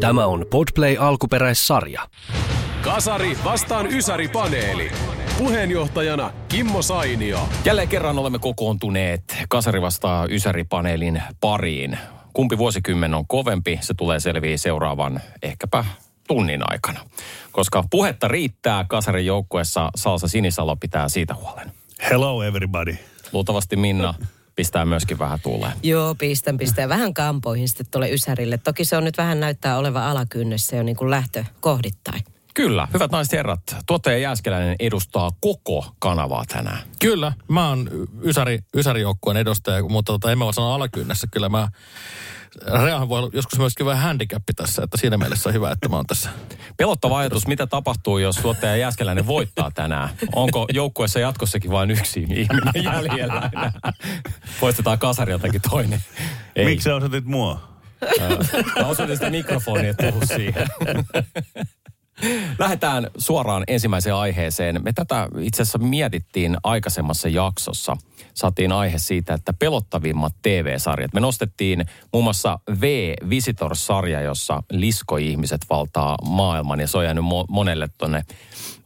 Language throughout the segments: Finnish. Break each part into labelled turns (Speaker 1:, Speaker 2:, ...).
Speaker 1: Tämä on Podplay alkuperäissarja.
Speaker 2: Kasari vastaan Ysäri-paneeli. Puheenjohtajana Kimmo Sainio.
Speaker 3: Jälleen kerran olemme kokoontuneet Kasari vastaa Ysäri-paneelin pariin. Kumpi vuosikymmen on kovempi, se tulee selviä seuraavan ehkäpä tunnin aikana. Koska puhetta riittää Kasarin joukkueessa, Salsa Sinisalo pitää siitä huolen.
Speaker 4: Hello everybody.
Speaker 3: Luultavasti Minna pistää myöskin vähän tuuleen.
Speaker 5: Joo, pistän, pistän. Vähän kampoihin sitten tuolle Ysärille. Toki se on nyt vähän näyttää oleva alakynnessä jo niin kuin lähtö kohdittain.
Speaker 3: Kyllä, hyvät naiset herrat. Tuottaja Jääskeläinen edustaa koko kanavaa tänään.
Speaker 4: Kyllä, mä oon Ysäri, Ysäri-joukkueen edustaja, mutta tota, en mä voi sanoa alakynnessä. Kyllä mä, Reahan voi olla joskus myöskin vähän handicappi tässä, että siinä mielessä on hyvä, että mä oon tässä.
Speaker 3: Pelottava ajatus, mitä tapahtuu, jos tuottaja Jääskeläinen voittaa tänään? Onko joukkueessa jatkossakin vain yksi ihminen jäljellä? Poistetaan kasariltakin toinen. Ei.
Speaker 4: Miksi sä osoitit mua?
Speaker 3: Mä osoitin sitä mikrofonia, että puhu siihen. Lähdetään suoraan ensimmäiseen aiheeseen. Me tätä itse asiassa mietittiin aikaisemmassa jaksossa. Saatiin aihe siitä, että pelottavimmat TV-sarjat. Me nostettiin muun muassa V-Visitor-sarja, jossa liskoihmiset valtaa maailman. Ja se on jäänyt mo- monelle tuonne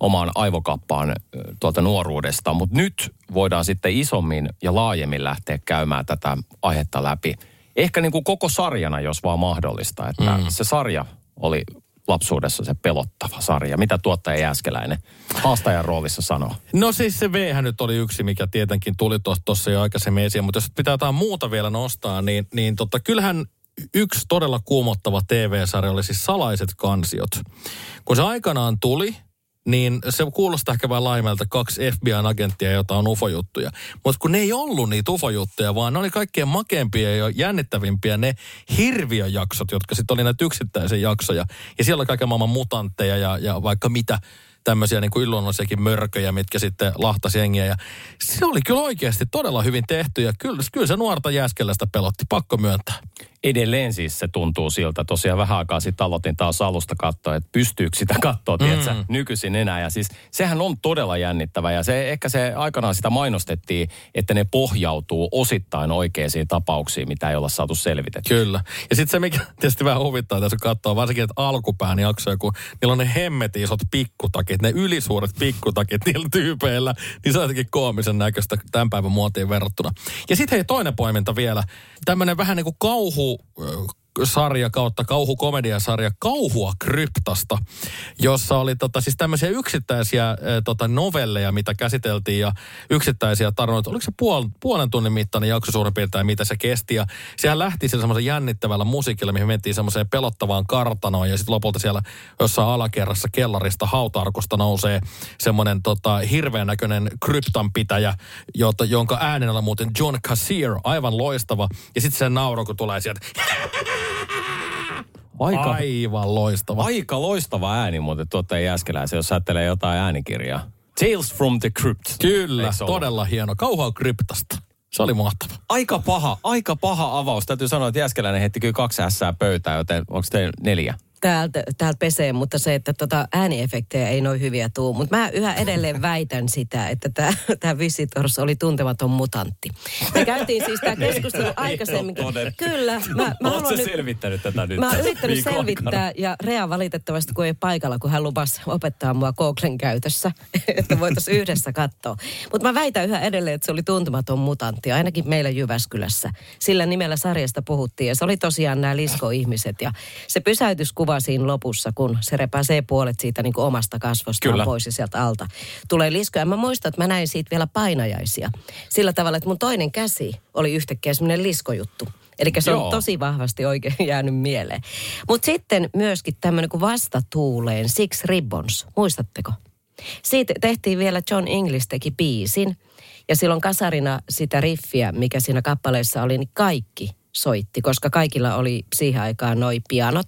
Speaker 3: omaan aivokappaan tuolta nuoruudesta. Mutta nyt voidaan sitten isommin ja laajemmin lähteä käymään tätä aihetta läpi. Ehkä niin kuin koko sarjana, jos vaan mahdollista. Että mm. se sarja oli lapsuudessa se pelottava sarja. Mitä tuottaja Jääskeläinen haastajan roolissa sanoo?
Speaker 4: No siis se v nyt oli yksi, mikä tietenkin tuli tuossa jo aikaisemmin esiin, mutta jos pitää jotain muuta vielä nostaa, niin, niin tota, kyllähän yksi todella kuumottava TV-sarja oli siis Salaiset kansiot. Kun se aikanaan tuli, niin se kuulostaa ehkä vähän laimelta kaksi FBI-agenttia, jota on ufojuttuja. Mutta kun ne ei ollut niitä ufojuttuja, vaan ne oli kaikkein makeimpia ja jännittävimpiä ne hirviöjaksot, jotka sitten oli näitä yksittäisiä jaksoja. Ja siellä oli kaiken maailman mutantteja ja, ja vaikka mitä tämmöisiä niin kuin illuonnollisiakin mörköjä, mitkä sitten lahtasi jengiä. Ja se oli kyllä oikeasti todella hyvin tehty ja kyllä, kyllä se nuorta jääskeläistä pelotti, pakko myöntää.
Speaker 3: Edelleen siis se tuntuu siltä. Tosiaan vähän aikaa sitten aloitin taas alusta katsoa, että pystyykö sitä katsoa, mm. nykyisin enää. Ja siis sehän on todella jännittävä ja se, ehkä se aikanaan sitä mainostettiin, että ne pohjautuu osittain oikeisiin tapauksiin, mitä ei olla saatu selvitettyä.
Speaker 4: Kyllä. Ja sitten se, mikä tietysti vähän huvittaa tässä katsoa, varsinkin että alkupään jaksoja, kun niillä on ne hemmetin isot pikkutakit, ne ylisuuret pikkutakit niillä tyypeillä, niin se on jotenkin koomisen näköistä tämän päivän muotiin verrattuna. Ja sitten hei toinen poiminta vielä, tämmöinen vähän niin kuin kauhu god øh, uh, sarja kautta kauhukomediasarja Kauhua kryptasta, jossa oli tota, siis tämmöisiä yksittäisiä tota, novelleja, mitä käsiteltiin ja yksittäisiä tarinoita. Oliko se puol, puolen tunnin mittainen jakso suurin piirtein, mitä se kesti. Ja sehän lähti sillä semmoisen jännittävällä musiikilla, mihin mentiin semmoiseen pelottavaan kartanoon ja sitten lopulta siellä jossain alakerrassa kellarista hautarkosta nousee semmoinen tota, hirveän näköinen kryptanpitäjä, jota, jonka äänen on muuten John Cassier, aivan loistava. Ja sitten se nauro, kun tulee sieltä
Speaker 3: Aika,
Speaker 4: Aivan loistava.
Speaker 3: aika loistava ääni muuten tuottaja Jääskeläisen, jos ajattelee jotain äänikirjaa. Tales from the Crypt.
Speaker 4: Kyllä, todella hieno. Kauhaa kryptasta. Se oli mahtava.
Speaker 3: Aika paha, aika paha avaus. Täytyy sanoa, että Jääskeläinen heitti kyllä kaksi ässää pöytään, joten onko teillä neljä?
Speaker 5: Täältä, täältä pesee, mutta se, että tota ääniefektejä ei noin hyviä tuu. Mutta mä yhä edelleen väitän sitä, että tämä Visitors oli tuntematon mutantti. Me käytiin siis tämä keskustelu aikaisemmin. Kyllä. Mä, mä haluan nyt,
Speaker 3: selvittänyt tätä nyt?
Speaker 5: Mä oon yrittänyt selvittää ja Rea valitettavasti, kun ei ole paikalla, kun hän lupasi opettaa mua Googlen käytössä, että voitaisiin yhdessä katsoa. Mutta mä väitän yhä edelleen, että se oli tuntematon mutantti, ainakin meillä Jyväskylässä. Sillä nimellä sarjasta puhuttiin ja se oli tosiaan nämä liskoihmiset ja se pysäytyskuva siinä lopussa, kun se repäsee puolet siitä niin kuin omasta kasvostaan
Speaker 3: Kyllä.
Speaker 5: pois ja sieltä alta tulee lisko. Ja mä muistan, että mä näin siitä vielä painajaisia. Sillä tavalla, että mun toinen käsi oli yhtäkkiä semmoinen liskojuttu. Eli se
Speaker 3: Joo.
Speaker 5: on tosi vahvasti oikein jäänyt mieleen. Mutta sitten myöskin tämmöinen kuin vastatuuleen Six Ribbons. Muistatteko? Siitä tehtiin vielä John English teki biisin. Ja silloin kasarina sitä riffiä, mikä siinä kappaleessa oli, niin kaikki soitti, koska kaikilla oli siihen aikaan noi pianot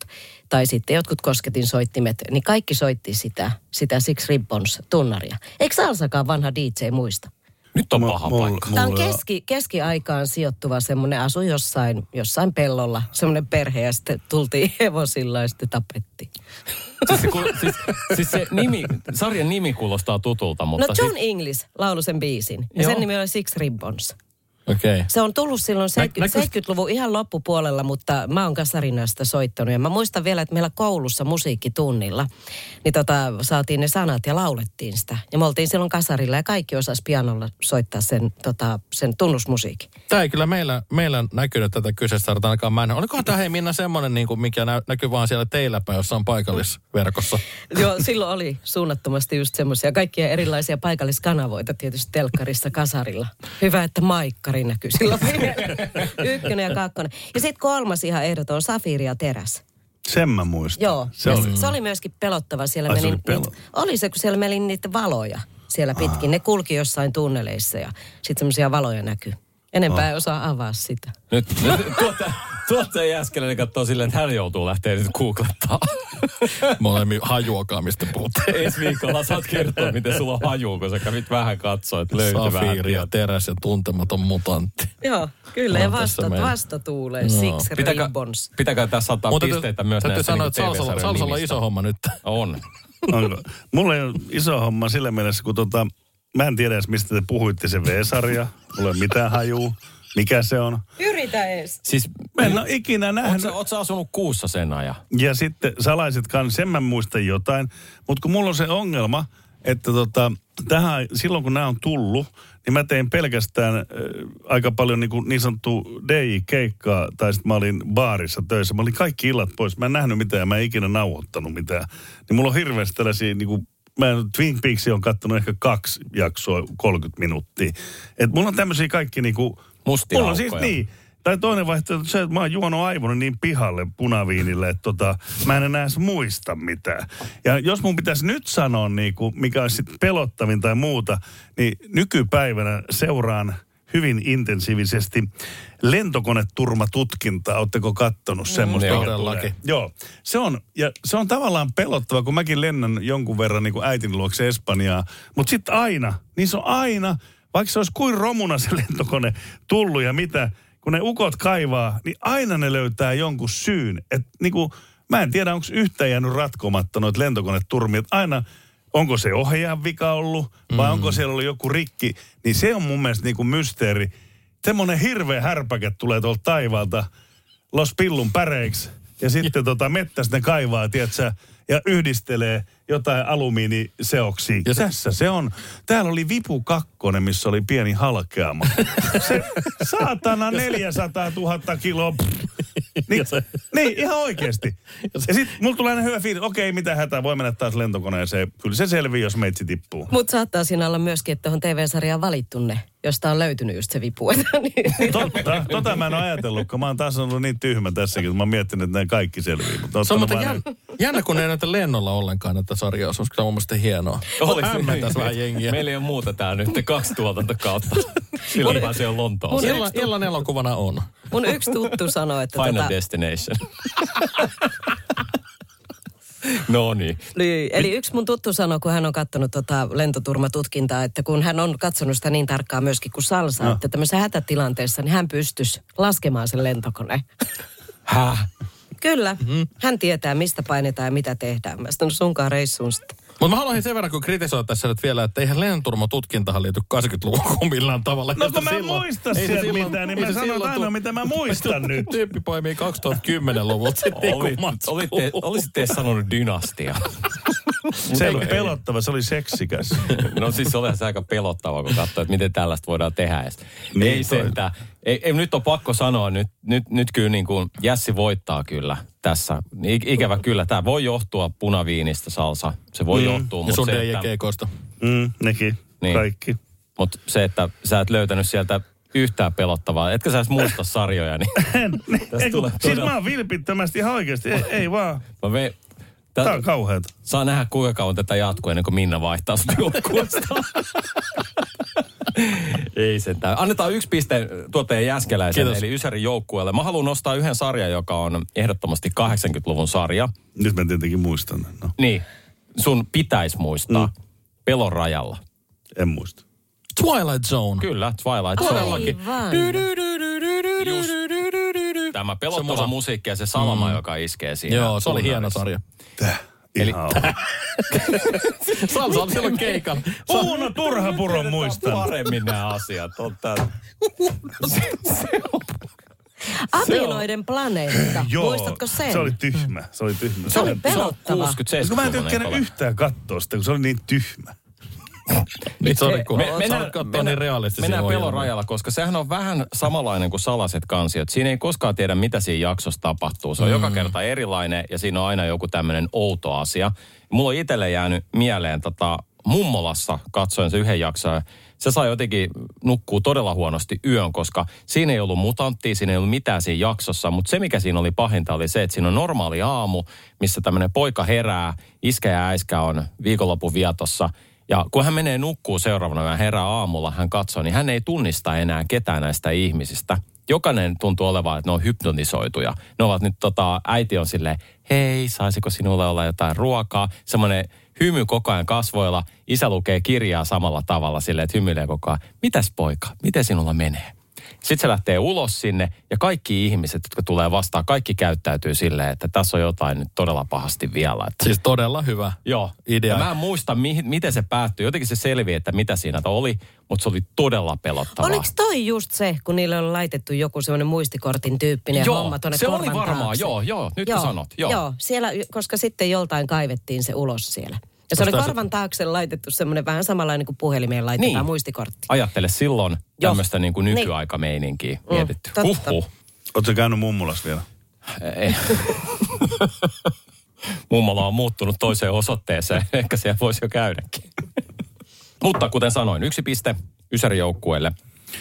Speaker 5: tai sitten jotkut kosketin soittimet, niin kaikki soitti sitä, sitä Six Ribbons tunnaria. Eikö Salsakaan vanha DJ muista?
Speaker 3: Nyt on paha
Speaker 6: mul-
Speaker 3: paikka.
Speaker 5: Tämä on
Speaker 6: mulla-
Speaker 5: keski, keskiaikaan sijoittuva semmoinen asu jossain, jossain pellolla, semmoinen perhe ja sitten tultiin hevosilla ja sitten tapettiin.
Speaker 3: Siis se, siis, siis se nimi, sarjan nimi kuulostaa tutulta, mutta
Speaker 5: No John
Speaker 3: siis,
Speaker 5: English laulu sen biisin ja
Speaker 3: Joo.
Speaker 5: sen nimi oli Six Ribbons.
Speaker 4: Okay.
Speaker 5: Se on tullut silloin 70,
Speaker 4: näkyis-
Speaker 5: 70-luvun ihan loppupuolella, mutta mä oon kasarinasta soittanut. Ja mä muistan vielä, että meillä koulussa musiikkitunnilla, niin tota, saatiin ne sanat ja laulettiin sitä. Ja me oltiin silloin kasarilla ja kaikki osas pianolla soittaa sen, tota, sen tunnusmusiikin.
Speaker 4: Tämä ei kyllä meillä, meillä näkynyt tätä kyseistä sarjaa ainakaan mä en. Olikohan tämä hei Minna semmoinen, niin kuin, mikä nä, näkyy vaan siellä teillä päin jossain paikallisverkossa?
Speaker 5: Joo, silloin oli suunnattomasti just semmoisia kaikkia erilaisia paikalliskanavoita tietysti telkkarissa kasarilla. Hyvä, että maikkari näkyy silloin. Ykkönen ja kakkonen. Ja sitten kolmas ihan ehdoton, Safiri ja Teräs.
Speaker 6: Sen mä muistan.
Speaker 5: Joo,
Speaker 6: Se
Speaker 5: ja
Speaker 6: oli.
Speaker 5: se, se oli myöskin pelottava. Siellä
Speaker 6: Ai, se
Speaker 5: meni,
Speaker 6: oli pelo-
Speaker 5: niitä, oli se, kun siellä meni niitä valoja siellä pitkin. Ne kulki jossain tunneleissa ja sitten semmoisia valoja näkyy. Enempää ei osaa avaa sitä.
Speaker 3: nyt, nyt tuota, tuottaja Jääskeläinen katsoo silleen, että hän joutuu lähteä nyt googlettaa.
Speaker 4: Molemmin hajuakaan, mistä puhutaan.
Speaker 3: Ensi viikolla saat kertoa, miten sulla on haju, kun sä kävit vähän katsoa, että löytyy vähän
Speaker 4: Safiiri ja teräs ja tuntematon mutantti.
Speaker 5: Joo, kyllä.
Speaker 4: On
Speaker 5: Ja vasta,
Speaker 4: meillä.
Speaker 5: vasta tuulee
Speaker 4: Joo.
Speaker 5: Six
Speaker 3: Pitäkää,
Speaker 5: Ribbons.
Speaker 3: pitäkää tässä antaa
Speaker 4: Mutta
Speaker 3: pisteitä myös
Speaker 4: täytyy
Speaker 3: näistä
Speaker 4: sanoa,
Speaker 3: niin
Speaker 4: että salsalla, on iso homma nyt.
Speaker 3: On.
Speaker 6: Onko? Mulla ei ole iso homma sillä mielessä, kun tota, mä en tiedä edes, mistä te puhuitte se V-sarja. Mulla ei ole mitään hajuu. Mikä se on?
Speaker 5: Yritä ees.
Speaker 3: Siis,
Speaker 6: Mä en ole ikinä nähnyt.
Speaker 3: sä, oot sä asunut kuussa sen ajan?
Speaker 6: Ja sitten salaiset kanssa, sen mä muistan jotain. Mutta kun mulla on se ongelma, että tota, tähän, silloin kun nämä on tullut, niin mä tein pelkästään äh, aika paljon niin, kuin niin sanottu DJ-keikkaa, tai sitten mä olin baarissa töissä. Mä olin kaikki illat pois. Mä en nähnyt mitään, mä en ikinä nauhoittanut mitään. Niin mulla on hirveästi tällaisia niin kuin, Mä Twin Peaksia on kattonut ehkä kaksi jaksoa 30 minuuttia. Et mulla on tämmöisiä kaikki niinku...
Speaker 3: Mustia
Speaker 6: Mulla on siis niin. Tai toinen vaihtoehto on se, että mä oon juonut aivoni niin pihalle punaviinille, että tota, mä en enää edes muista mitään. Ja jos mun pitäisi nyt sanoa, niin kuin, mikä olisi sit pelottavin tai muuta, niin nykypäivänä seuraan hyvin intensiivisesti lentokoneturmatutkintaa. Oletteko kattonut semmoista?
Speaker 3: joo.
Speaker 6: mikä
Speaker 4: Todellakin.
Speaker 6: Joo. Se on, ja se on tavallaan pelottava, kun mäkin lennän jonkun verran niin kuin äitin luokse Espanjaa. Mutta sitten aina, niin se on aina, vaikka se olisi kuin romuna se lentokone tullut ja mitä, kun ne ukot kaivaa, niin aina ne löytää jonkun syyn. Et niin kuin, mä en tiedä, onko yhtään jäänyt ratkomatta noita lentokoneturmia. Et aina, onko se ohjaajan vika ollut vai mm. onko siellä ollut joku rikki, niin se on mun mielestä niin kuin mysteeri. Semmoinen hirveä härpäke tulee tuolta taivaalta, Los Pillun päreiksi. Ja sitten tota, mettästä ne kaivaa, tiedätkö, ja yhdistelee jotain alumiiniseoksia.
Speaker 4: Ja
Speaker 6: Tässä se on. Täällä oli Vipu kakkonen, missä oli pieni halkeama. Se saatana 400 000 kiloa. Niin, niin, ihan oikeasti. Ja sitten mulla tulee aina hyvä fiilis, okei, mitä hätää, voi mennä taas lentokoneeseen. Kyllä se selvii, jos meitsi tippuu.
Speaker 5: Mutta saattaa siinä olla myöskin, että tuohon TV-sarjaan valittu ne, josta on löytynyt just se vipu. Niin-
Speaker 6: Totta, tota mä en ole ajatellut, kun mä oon taas ollut niin tyhmä tässäkin, että mä oon miettinyt, että ne kaikki selvii. Mutta
Speaker 4: Se on
Speaker 6: vaan
Speaker 4: jännä, jännä, kun ne ei näytä lennolla ollenkaan näitä sarjaa. Se on kyllä mun mielestä hienoa. Hämmentäisi vähän jengiä.
Speaker 3: Meillä ei ole muuta tää nyt, kaksi tuotantokautta. Silloin pääsee Lontoon.
Speaker 4: Illan, illan elokuvana on.
Speaker 5: Mun yksi tuttu sanoi, että
Speaker 3: Final
Speaker 5: tota,
Speaker 3: Destination. no niin.
Speaker 5: Niin, eli yksi mun tuttu sanoi, kun hän on katsonut tota lentoturmatutkintaa, että kun hän on katsonut sitä niin tarkkaan myöskin kuin salsa, no. että tämmöisessä hätätilanteessa, niin hän pystyisi laskemaan sen lentokoneen.
Speaker 3: Häh?
Speaker 5: Kyllä, mm-hmm. hän tietää, mistä painetaan ja mitä tehdään. Mä sanoin sunkaan reissuun sitten.
Speaker 4: Mutta mä haluaisin sen verran, kun kritisoida tässä nyt vielä, että eihän lentoturmatutkintahan liity 80-luvuun millään tavalla.
Speaker 6: No kun mä en
Speaker 4: silloin-
Speaker 6: muista sieltä
Speaker 4: silloin-
Speaker 6: mitään, niin mä sanon ainoa,
Speaker 4: tuu-
Speaker 6: mitä mä muistan nyt.
Speaker 4: Tyyppi poimii 2010-luvulta sitten
Speaker 3: Oli, olisitte sanonut dynastia.
Speaker 6: Se ei ollut pelottava, se oli seksikäs.
Speaker 3: No siis se oli se aika pelottava, kun katsoo, että miten tällaista voidaan tehdä.
Speaker 6: Niin,
Speaker 3: ei
Speaker 6: toi.
Speaker 3: sentään. Ei, ei, nyt on pakko sanoa, nyt, nyt, nyt kyllä niin kuin Jässi voittaa kyllä tässä. I, ikävä kyllä, tämä voi johtua punaviinistä salsa. Se voi mm. johtua,
Speaker 4: Ja
Speaker 3: mutta
Speaker 4: sun DJ-keikoista.
Speaker 6: Mm, nekin,
Speaker 3: Niin.
Speaker 6: kaikki.
Speaker 3: mut se, että sä et löytänyt sieltä yhtään pelottavaa, etkä sä edes muista sarjoja, niin
Speaker 6: En,
Speaker 3: tulee
Speaker 6: siis
Speaker 3: todella-
Speaker 6: mä oon vilpittömästi ihan oikeasti, ei, ei vaan.
Speaker 3: mä ve,
Speaker 6: Tää
Speaker 3: Tää,
Speaker 6: on kauheata.
Speaker 3: saa nähdä kuinka kauan tätä jatkuu ennen kuin Minna vaihtaa sut joukkueesta. Ei sentään. Annetaan yksi piste tuottajan Jäskeläisen,
Speaker 4: Kiitos.
Speaker 3: eli Ysärin joukkueelle. Mä haluan nostaa yhden sarjan, joka on ehdottomasti 80-luvun sarja.
Speaker 6: Nyt mä tietenkin muistan. No,
Speaker 3: Niin, sun pitäisi muistaa. Mm. Pelon rajalla.
Speaker 6: en muista.
Speaker 4: Twilight Zone.
Speaker 3: Kyllä, Twilight Todellakin.
Speaker 5: Aivan.
Speaker 3: Just tämä
Speaker 4: Se
Speaker 3: pelottava musiikki ja se salama, joka iskee siinä.
Speaker 4: Joo, se oli hieno sarja.
Speaker 6: Täh.
Speaker 3: Eli-
Speaker 4: Salsa oli silloin keikan.
Speaker 6: Uuno Turhapuron muistan.
Speaker 3: Paremmin nämä asiat. On.
Speaker 5: Apinoiden planeetta. Muistatko sen?
Speaker 6: se oli tyhmä. Se oli tyhmä.
Speaker 5: Se oli
Speaker 6: Se-
Speaker 5: pelottava.
Speaker 3: 67
Speaker 6: kun mä en tykkännyt yhtään katsoa sitä, kun se oli niin tyhmä.
Speaker 4: Niin sori, kun
Speaker 3: Me,
Speaker 4: me,
Speaker 3: mennään,
Speaker 4: katsoa
Speaker 3: mennään,
Speaker 4: niin realistisia
Speaker 3: mennään pelon koska sehän on vähän samanlainen kuin salaset kansiot. Siinä ei koskaan tiedä, mitä siinä jaksossa tapahtuu. Se on mm. joka kerta erilainen ja siinä on aina joku tämmöinen outo asia. Mulla on itselle jäänyt mieleen tota, mummolassa katsoin se yhden jakson. ja Se sai jotenkin nukkuu todella huonosti yön, koska siinä ei ollut mutanttia, siinä ei ollut mitään siinä jaksossa. Mutta se, mikä siinä oli pahinta, oli se, että siinä on normaali aamu, missä tämmöinen poika herää, iskä ja äiskä on viikonlopun vietossa – ja kun hän menee nukkuu seuraavana ja herää aamulla, hän katsoo, niin hän ei tunnista enää ketään näistä ihmisistä. Jokainen tuntuu olevan, että ne on hypnotisoituja. Ne ovat nyt, tota, äiti on silleen, hei, saisiko sinulle olla jotain ruokaa? Semmoinen hymy koko ajan kasvoilla. Isä lukee kirjaa samalla tavalla silleen, että hymyilee koko ajan. Mitäs poika, miten sinulla menee? Sitten se lähtee ulos sinne ja kaikki ihmiset, jotka tulee vastaan, kaikki käyttäytyy silleen, että tässä on jotain nyt todella pahasti vielä. Että
Speaker 4: Siis todella hyvä.
Speaker 3: Joo.
Speaker 4: idea.
Speaker 3: Ja mä en muista, mi- miten se päättyi. Jotenkin se selvi, että mitä siinä oli, mutta se oli todella pelottavaa.
Speaker 5: Oliko toi just se, kun niille on laitettu joku semmoinen muistikortin tyyppinen
Speaker 3: Joo,
Speaker 5: homma tuonne
Speaker 3: se oli varmaan,
Speaker 5: taakse?
Speaker 3: joo, joo, nyt kun sanot, joo.
Speaker 5: joo. siellä, koska sitten joltain kaivettiin se ulos siellä. Ja se oli korvan taakse laitettu semmoinen vähän samanlainen kuin puhelimeen laitetaan
Speaker 3: Niin.
Speaker 5: muistikortti.
Speaker 3: Ajattele silloin
Speaker 5: Joo.
Speaker 3: tämmöistä niin kuin
Speaker 5: Niin.
Speaker 3: nykyaikameininkkiä
Speaker 5: Mm,
Speaker 3: mietitty.
Speaker 5: totta.
Speaker 3: Huhhuh.
Speaker 6: Oletko käynyt mummulas vielä?
Speaker 3: Ei. Mummola on muuttunut toiseen osoitteeseen. Ehkä siellä voisi jo käydäkin. Mutta kuten sanoin, yksi piste Ysärin joukkueelle.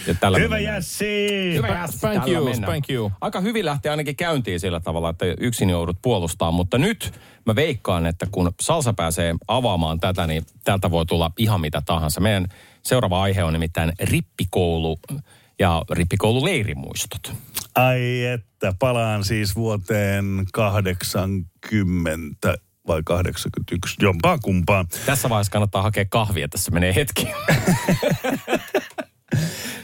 Speaker 3: Ja tällä
Speaker 6: Hyvä. Jässi!
Speaker 3: Hyvä Jässi,
Speaker 4: Thank you, thank you.
Speaker 3: Aika hyvin lähti ainakin käyntiin sillä tavalla, että yksin joudut puolustaa. Mutta nyt mä veikkaan, että kun Salsa pääsee avaamaan tätä, niin täältä voi tulla ihan mitä tahansa. Meidän seuraava aihe on nimittäin rippikoulu ja rippikoululeirimuistot.
Speaker 6: Ai että, palaan siis vuoteen 80 vai 81, jompaa kumpaa.
Speaker 3: Tässä vaiheessa kannattaa hakea kahvia, tässä menee hetki.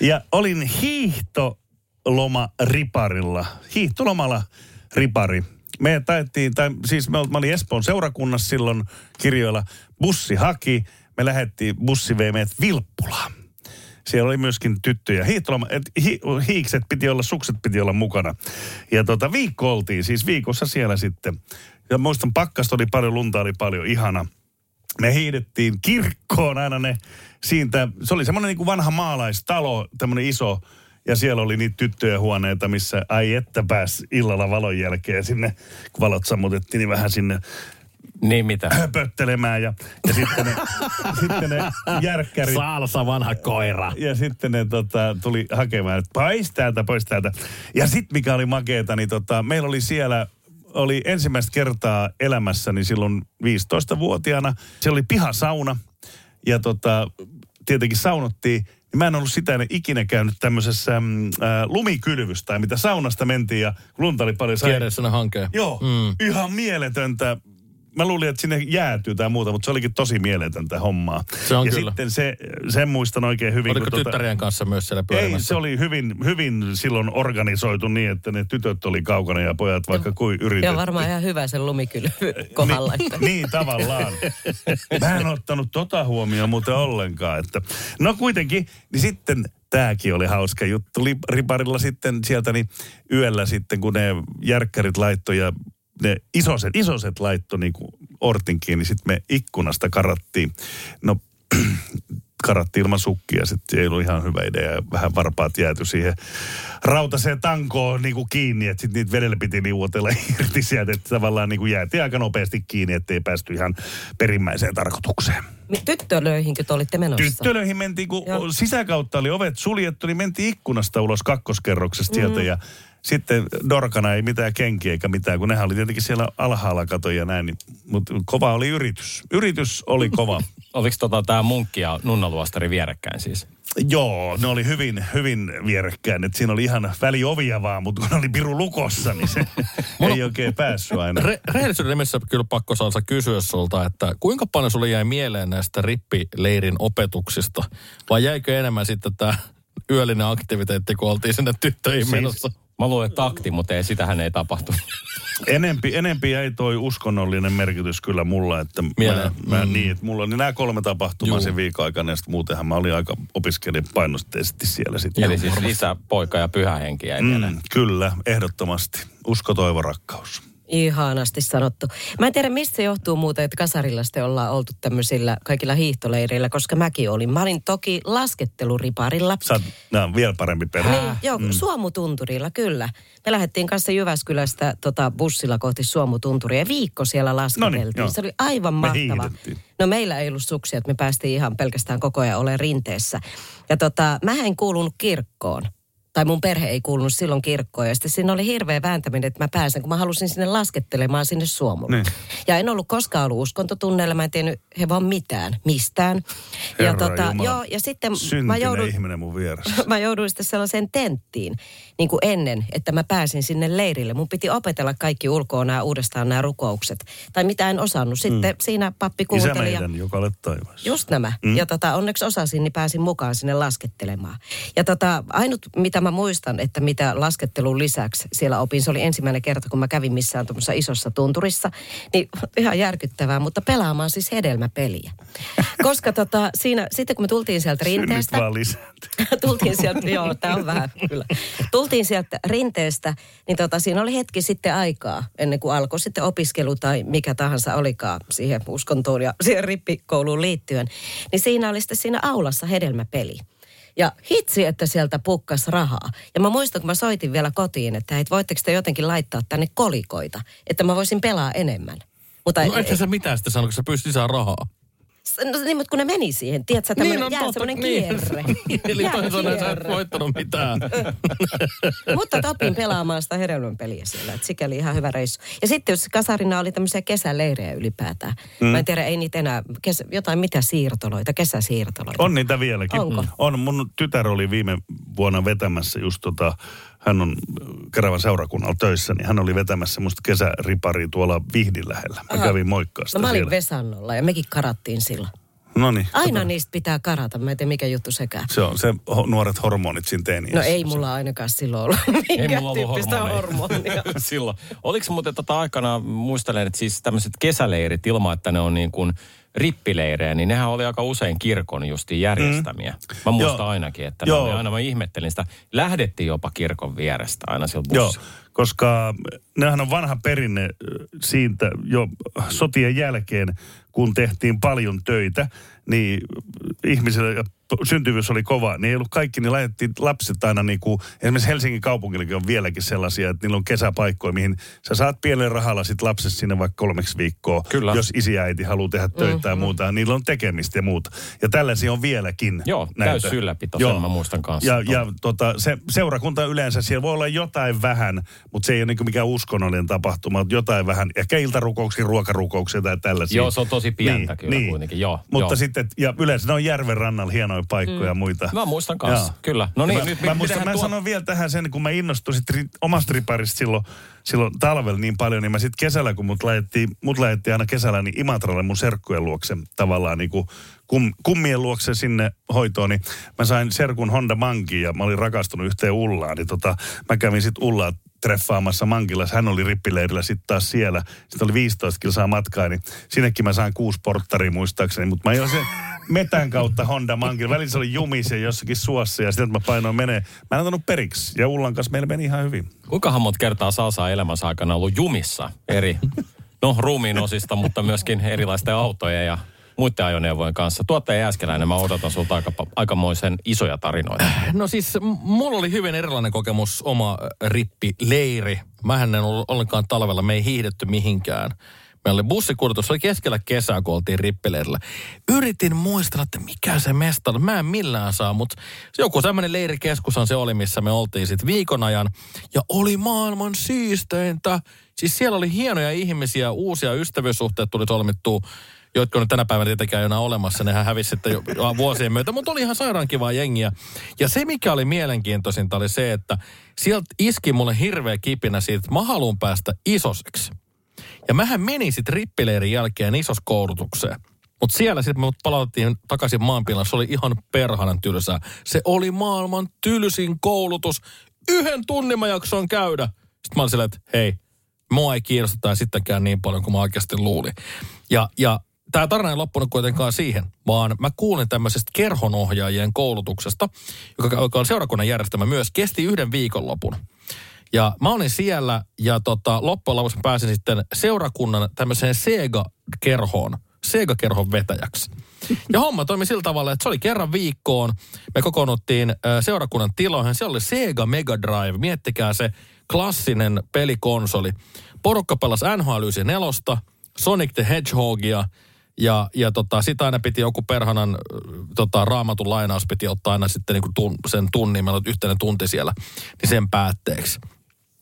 Speaker 6: Ja olin hiihtoloma riparilla. Hiihtolomalla ripari. Me taettiin, tai siis me, olin Espoon seurakunnassa silloin kirjoilla. Bussi haki, me lähdettiin, bussi vei meidät Vilppulaan. Siellä oli myöskin tyttöjä. Hiihtoloma, et, hi, hiikset piti olla, sukset piti olla mukana. Ja tota, viikko oltiin, siis viikossa siellä sitten. Ja muistan, pakkasta oli paljon, lunta oli paljon, ihana me hiidettiin kirkkoon aina ne siitä, se oli semmoinen niin vanha maalaistalo, tämmöinen iso, ja siellä oli niitä tyttöjen huoneita, missä ai että pääs illalla valon jälkeen sinne, kun valot sammutettiin, niin vähän sinne
Speaker 3: niin mitä?
Speaker 6: höpöttelemään ja, ja sitten, ne, sitten ne järkkärit
Speaker 4: Salsa vanha koira.
Speaker 6: ja sitten ne tota, tuli hakemaan, että pois täältä, pois täältä. Ja sitten mikä oli makeeta, niin tota, meillä oli siellä, oli ensimmäistä kertaa elämässäni silloin 15-vuotiaana. Siellä oli pihasauna ja tota, tietenkin saunottiin. Niin mä en ollut sitä ennen ikinä käynyt tämmöisessä mm, ää, lumikylvystä, mitä saunasta mentiin ja lunta oli paljon. sai-
Speaker 4: Kierreessä hankeen.
Speaker 6: Joo, mm. ihan mieletöntä. Mä luulin, että sinne jäätyy tai muuta, mutta se olikin tosi mieletöntä hommaa.
Speaker 4: Se on
Speaker 6: ja
Speaker 4: kyllä.
Speaker 6: sitten se, sen muistan oikein hyvin.
Speaker 4: Oliko tyttärien kanssa myös siellä
Speaker 6: Ei,
Speaker 4: pyörimässä?
Speaker 6: se oli hyvin, hyvin silloin organisoitu niin, että ne tytöt oli kaukana ja pojat vaikka kuin yritettiin.
Speaker 5: Ja varmaan ihan hyvä sen lumikylvy kohdalla.
Speaker 6: Niin, niin, tavallaan. Mä en ottanut tota huomioon muuten ollenkaan. Että. No kuitenkin, niin sitten tämäkin oli hauska juttu. Riparilla sitten sieltä niin yöllä sitten, kun ne järkkärit laittoi ja ne isoset, isoset laittoi niin kuin ortin kiinni, sitten me ikkunasta karattiin. No karattiin ilman sukkia, sitten ei ollut ihan hyvä idea. ja Vähän varpaat jääty siihen rautaseen tankoon niin kuin kiinni, että sitten niitä vedellä piti niuotella irti sieltä, että tavallaan niin kuin jäätiin aika nopeasti kiinni, ettei päästy ihan perimmäiseen tarkoitukseen.
Speaker 5: Tyttölöihinkö te olitte menossa?
Speaker 6: Tyttölöihin mentiin, kun
Speaker 5: Joo.
Speaker 6: sisäkautta oli ovet suljettu, niin mentiin ikkunasta ulos kakkoskerroksesta sieltä ja sitten Dorkana ei mitään kenkiä eikä mitään, kun nehän oli tietenkin siellä alhaalla katoja ja näin. Niin, mutta kova oli yritys. Yritys oli kova.
Speaker 3: Oliko tota tämä munkki ja nunnaluostari vierekkäin siis?
Speaker 6: Joo, ne oli hyvin, hyvin vierekkäin. Et siinä oli ihan väliovia vaan, mutta kun ne oli piru lukossa, niin se ei oikein päässyt aina.
Speaker 4: Re- rehellisyyden nimessä kyllä pakko saada kysyä sulta, että kuinka paljon sulle jäi mieleen näistä rippileirin opetuksista? Vai jäikö enemmän sitten tämä yöllinen aktiviteetti, kun oltiin sinne tyttöihin
Speaker 6: Siis-
Speaker 4: menossa?
Speaker 3: Mä luulen, että takti, mutta ei, sitähän ei tapahtu.
Speaker 6: Enempi, enempi jäi toi uskonnollinen merkitys kyllä mulla, että mä, mä
Speaker 4: Mm.
Speaker 6: niin, että mulla oli nämä kolme tapahtumaa
Speaker 4: Juu.
Speaker 6: sen viikon aikana, ja muutenhan mä olin aika opiskelin painosteisesti siellä sitten.
Speaker 3: Eli siis isä, poika ja pyhä henki jäi mieleen.
Speaker 6: Mm, kyllä, ehdottomasti. Usko, toivo, rakkaus.
Speaker 5: Ihanasti sanottu. Mä en tiedä, mistä se johtuu muuten, että kasarilla sitten ollaan oltu tämmöisillä kaikilla hiihtoleireillä, koska mäkin olin. Mä olin toki lasketteluriparilla.
Speaker 6: Sä oot nää on vielä parempi perhe.
Speaker 5: Niin, joo, mm. Suomutunturilla, kyllä. Me lähdettiin kanssa Jyväskylästä tota, bussilla kohti Suomutunturia ja viikko siellä lasketeltiin.
Speaker 6: Noniin,
Speaker 5: se oli aivan mahtava. No meillä ei ollut suksia, että me päästiin ihan pelkästään koko ajan olemaan rinteessä. Ja tota, mä en kuulunut kirkkoon. Tai mun perhe ei kuulunut silloin kirkkoon. Ja sitten siinä oli hirveä vääntäminen, että mä pääsen, kun mä halusin sinne laskettelemaan sinne Suomulle.
Speaker 6: Niin.
Speaker 5: Ja en ollut koskaan ollut uskontotunneilla, mä en tiennyt he vaan mitään, mistään.
Speaker 6: Herra
Speaker 5: ja, tota,
Speaker 6: Jumala.
Speaker 5: joo, ja sitten mä joudun,
Speaker 6: ihminen mun vieressä.
Speaker 5: mä jouduin sitten sellaiseen tenttiin niin kuin ennen, että mä pääsin sinne leirille. Mun piti opetella kaikki ulkoa nämä uudestaan nämä rukoukset. Tai mitä en osannut. Sitten mm. siinä pappi
Speaker 6: Isä
Speaker 5: kuunteli. Ja,
Speaker 6: meidän, joka olet taivaassa.
Speaker 5: just nämä. Mm. Ja tota, onneksi osasin, niin pääsin mukaan sinne laskettelemaan. Ja tota, ainut, mitä mä muistan, että mitä laskettelun lisäksi siellä opin, se oli ensimmäinen kerta, kun mä kävin missään tuommoisessa isossa tunturissa. Niin ihan järkyttävää, mutta pelaamaan siis hedelmäpeliä. Koska tota, siinä, sitten kun me tultiin sieltä rinteestä... tultiin sieltä, joo, tämä on vähän kyllä. Tultiin sieltä rinteestä, niin tota, siinä oli hetki sitten aikaa ennen kuin alkoi sitten opiskelu tai mikä tahansa olikaan siihen uskontoon ja siihen rippikouluun liittyen. Niin siinä oli sitten siinä aulassa hedelmäpeli. Ja hitsi, että sieltä pukkas rahaa. Ja mä muistan, kun mä soitin vielä kotiin, että et voitteko te jotenkin laittaa tänne kolikoita, että mä voisin pelaa enemmän. Mutta
Speaker 4: No ethän sä mitään sitten sanonut, kun sä pyysit lisää rahaa.
Speaker 5: No niin, mutta kun ne meni siihen, tiedätkö, tämmöinen,
Speaker 4: on
Speaker 5: jää
Speaker 4: totta,
Speaker 5: semmoinen
Speaker 4: niin.
Speaker 5: kierre.
Speaker 4: Eli
Speaker 5: Jää
Speaker 4: toisin sanoen sä et voittanut mitään.
Speaker 5: Mutta opin pelaamaan sitä hedelmänpeliä siellä, että sikäli ihan hyvä reissu. Ja sitten jos kasarina oli tämmöisiä kesäleirejä ylipäätään. Mm. Mä en tiedä, ei niitä enää, kesä, jotain mitä siirtoloita, kesäsiirtoloita.
Speaker 6: On niitä vieläkin.
Speaker 5: Onko?
Speaker 6: On. Mun tytär oli viime vuonna vetämässä just tota, hän on Keravan seurakunnalla töissä, niin hän oli vetämässä semmoista kesäriparia tuolla Vihdin lähellä. Mä
Speaker 5: Aha.
Speaker 6: kävin moikkaa sitä
Speaker 5: No mä olin
Speaker 6: siellä.
Speaker 5: Vesannolla ja mekin karattiin silloin.
Speaker 6: No niin.
Speaker 5: Aina niistä pitää karata, mä en tiedä mikä juttu sekään.
Speaker 6: Se on se ho- nuoret hormonit siinä teiniässä.
Speaker 5: No ei mulla ainakaan silloin ollut minkään
Speaker 3: mulla ollut
Speaker 5: tyyppistä hormonia.
Speaker 3: Silloin. Oliko muuten tota aikana, muistelen, että siis tämmöiset kesäleirit ilman, että ne on niin kuin rippileirejä, niin nehän oli aika usein kirkon justiin järjestämiä. Mä muistan
Speaker 6: Joo.
Speaker 3: ainakin, että
Speaker 6: Joo.
Speaker 3: ne oli aina mä ihmettelin sitä. Lähdettiin jopa kirkon vierestä aina sillä
Speaker 6: Joo,
Speaker 3: bussilla.
Speaker 6: koska nehän on vanha perinne siitä jo sotien jälkeen, kun tehtiin paljon töitä, niin p- syntyvyys oli kova, niin ei ollut kaikki, niin laitettiin lapset aina niin kuin, esimerkiksi Helsingin kaupungillakin on vieläkin sellaisia, että niillä on kesäpaikkoja, mihin sä saat pienellä rahalla sit lapset sinne vaikka kolmeksi viikkoa,
Speaker 3: Kyllä.
Speaker 6: jos isi ja äiti haluaa tehdä töitä mm-hmm. ja muuta, niillä on tekemistä ja muuta. Ja tällaisia on vieläkin.
Speaker 3: Joo,
Speaker 6: näitä.
Speaker 3: täys ylläpito, sen mä muistan kanssa.
Speaker 6: Ja, ja tota, se, seurakunta yleensä, siellä voi olla jotain vähän, mutta se ei ole niin mikään uskonnollinen tapahtuma, mutta jotain vähän, ehkä iltarukouksia, ruokarukouksia tai tällaisia.
Speaker 3: Joo, se on tosi pientä kyllä kuitenkin, joo,
Speaker 6: Mutta
Speaker 3: joo.
Speaker 6: sitten, ja yleensä ne on järven rannalla hienoja paikkoja ja muita.
Speaker 3: Mä muistan kanssa,
Speaker 6: Joo.
Speaker 3: kyllä. No niin,
Speaker 6: mä,
Speaker 3: nyt
Speaker 6: mä,
Speaker 3: mit-
Speaker 6: muistan, mä
Speaker 3: tuo-
Speaker 6: sanon vielä tähän sen, kun mä innostuin sit ri, omasta riparista silloin, silloin talvella niin paljon, niin mä sitten kesällä, kun mut laitettiin, mut laitettiin aina kesällä niin Imatralle mun serkkujen luokse tavallaan niin kuin kum, kummien luokse sinne hoitoon, niin mä sain serkun Honda Mankin ja mä olin rakastunut yhteen Ullaan, niin tota, mä kävin sitten Ullaa treffaamassa Mankilassa. Hän oli rippileirillä sitten taas siellä. Sitten oli 15 kilsaa matkaa, niin sinnekin mä sain kuusi porttaria muistaakseni. Mutta mä jo sen metän kautta Honda Mankilla. Välillä se oli jumissa jossakin suossa ja sitten mä painoin menee. Mä en antanut periksi. Ja Ullan kanssa meillä meni ihan hyvin.
Speaker 3: Kuinkahan monta kertaa Salsa elämänsä aikana ollut jumissa eri, no ruumiin osista, mutta myöskin erilaisten autojen ja muiden ajoneuvojen kanssa. Tuottaja Jääskeläinen, mä odotan sulta aika, aikamoisen isoja tarinoita.
Speaker 4: No siis mulla oli hyvin erilainen kokemus oma rippileiri. Mähän en ollut ollenkaan talvella, me ei hiihdetty mihinkään. Meillä oli bussikuljetus, se oli keskellä kesää, kun oltiin rippileirillä. Yritin muistella, että mikä se mesta on. Mä en millään saa, mutta joku tämmöinen leirikeskushan se oli, missä me oltiin sitten viikon ajan. Ja oli maailman siisteintä. Siis siellä oli hienoja ihmisiä, uusia ystävyyssuhteet tuli solmittua jotka on tänä päivänä tietenkään enää olemassa, nehän hävisi sitten jo vuosien myötä, mutta oli ihan sairaan kivaa jengiä. Ja se, mikä oli mielenkiintoisinta, oli se, että sieltä iski mulle hirveä kipinä siitä, että mä haluan päästä isoseksi. Ja mähän menin sitten rippileirin jälkeen isoskoulutukseen. Mutta siellä sitten mut palautettiin takaisin maanpilaan. Se oli ihan perhanan tylsää. Se oli maailman tylsin koulutus. Yhden tunnin mä jaksoin käydä. Sitten mä olin silleen, että hei, mua ei kiinnosta sittenkään niin paljon kuin mä oikeasti luulin. Ja, ja tämä tarina ei loppunut kuitenkaan siihen, vaan mä kuulin tämmöisestä kerhonohjaajien koulutuksesta, joka, joka on seurakunnan järjestämä myös, kesti yhden viikonlopun. Ja mä olin siellä ja tota, loppujen lopuksi pääsin sitten seurakunnan tämmöiseen Sega-kerhoon, Sega-kerhon vetäjäksi. Ja homma toimi sillä tavalla, että se oli kerran viikkoon. Me kokoonnuttiin seurakunnan tiloihin. Siellä oli Sega Mega Drive. Miettikää se klassinen pelikonsoli. Porukka pelasi NHL 94, Sonic the Hedgehogia ja, ja tota, sitä aina piti joku perhanan tota, raamatun lainaus piti ottaa aina sitten niin kuin tun, sen tunnin, meillä oli yhteinen tunti siellä, niin sen päätteeksi.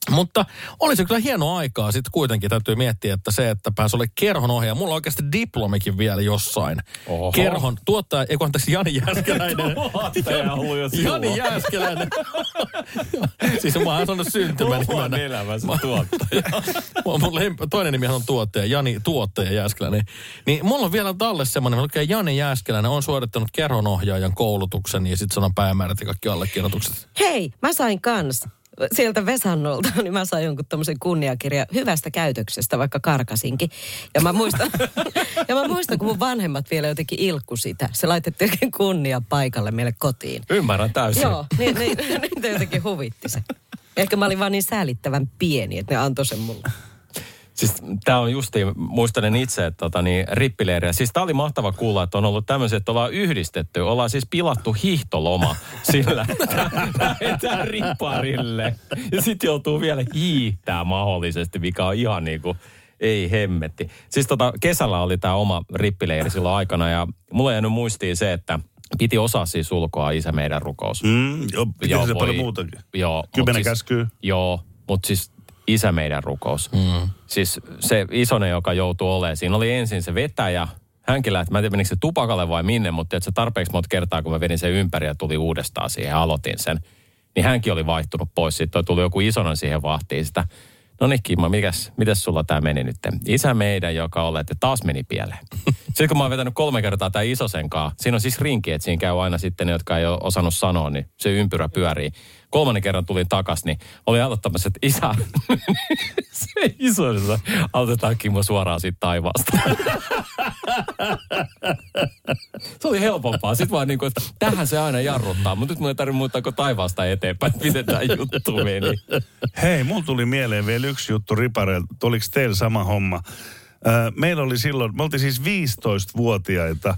Speaker 4: Mutta oli se kyllä hieno aikaa. Sitten kuitenkin täytyy miettiä, että se, että pääsi olemaan kerhon ohjaaja. Mulla on oikeasti diplomikin vielä jossain.
Speaker 3: Oho.
Speaker 4: Kerhon tuottaja, ei kun anteeksi Jani Jääskeläinen.
Speaker 3: Silloin.
Speaker 4: Jani Jääskeläinen. siis mä oon sanonut syntymän
Speaker 3: Oman
Speaker 4: nimenä.
Speaker 3: elämänsä tuottaja.
Speaker 4: Mun lemp- toinen nimi on tuottaja, Jani Tuottaja Jääskeläinen. Niin mulla on vielä talle semmoinen, että Jani Jääskeläinen on suorittanut kerhonohjaajan koulutuksen ja sitten sanan päämäärät ja kaikki allekirjoitukset.
Speaker 5: Hei, mä sain kans sieltä Vesannolta, niin mä sain jonkun tämmöisen kunniakirjan hyvästä käytöksestä, vaikka karkasinkin. Ja mä muistan, ja mä muistan, kun mun vanhemmat vielä jotenkin ilkku sitä. Se laitettiin oikein kunnia paikalle meille kotiin.
Speaker 3: Ymmärrän täysin.
Speaker 5: Joo, niin, niin, niitä jotenkin huvitti se. Ehkä mä olin vaan niin säälittävän pieni, että ne antoi sen mulle.
Speaker 3: Siis tämä on justiin, muistelen itse, että tota, niin, rippileiriä. Siis tämä oli mahtava kuulla, että on ollut tämmöiset, että ollaan yhdistetty. Ollaan siis pilattu hiihtoloma sillä, että lähdetään ripparille. Ja sitten joutuu vielä hiihtää mahdollisesti, mikä on ihan niin kuin, ei hemmetti. Siis tota, kesällä oli tämä oma rippileiri silloin aikana ja mulla ei jäänyt muistiin se, että piti osaa siis ulkoa isä meidän rukous.
Speaker 6: Mm, joo, piti
Speaker 3: Joo,
Speaker 6: se
Speaker 3: voi-
Speaker 6: paljon muutakin.
Speaker 3: Joo.
Speaker 6: Kymmenen
Speaker 3: siis,
Speaker 6: käskyä.
Speaker 3: Joo, mutta siis isä meidän rukous. Mm. Siis se isonen, joka joutuu olemaan, siinä oli ensin se vetäjä. Hänkin lähti, mä en tiedä menikö se tupakalle vai minne, mutta että se tarpeeksi monta kertaa, kun mä vedin sen ympäri ja tuli uudestaan siihen ja aloitin sen. Niin hänkin oli vaihtunut pois. Sitten tuli joku isonen siihen vahtiin sitä. No niin, Kimmo, mikäs, mitäs sulla tämä meni nyt? Isä meidän, joka olette, taas meni pieleen. Sitten kun mä oon vetänyt kolme kertaa tämä isosen kaa, siinä on siis rinki, että siinä käy aina sitten ne, jotka ei ole osannut sanoa, niin se ympyrä pyörii. Kolmannen kerran tulin takas, niin oli aloittamassa, että isä, se isoisessa, aloitetaan Kimmo suoraan siitä taivaasta. se oli helpompaa. Sitten vaan niin kuin, että tähän se aina jarruttaa, mutta nyt mun ei tarvitse muuttaa kuin taivaasta eteenpäin, miten tämä juttu meni.
Speaker 6: Hei, mulla tuli mieleen vielä yksi juttu ripareilta. Oliko teillä sama homma? Meillä oli silloin, me oltiin siis 15-vuotiaita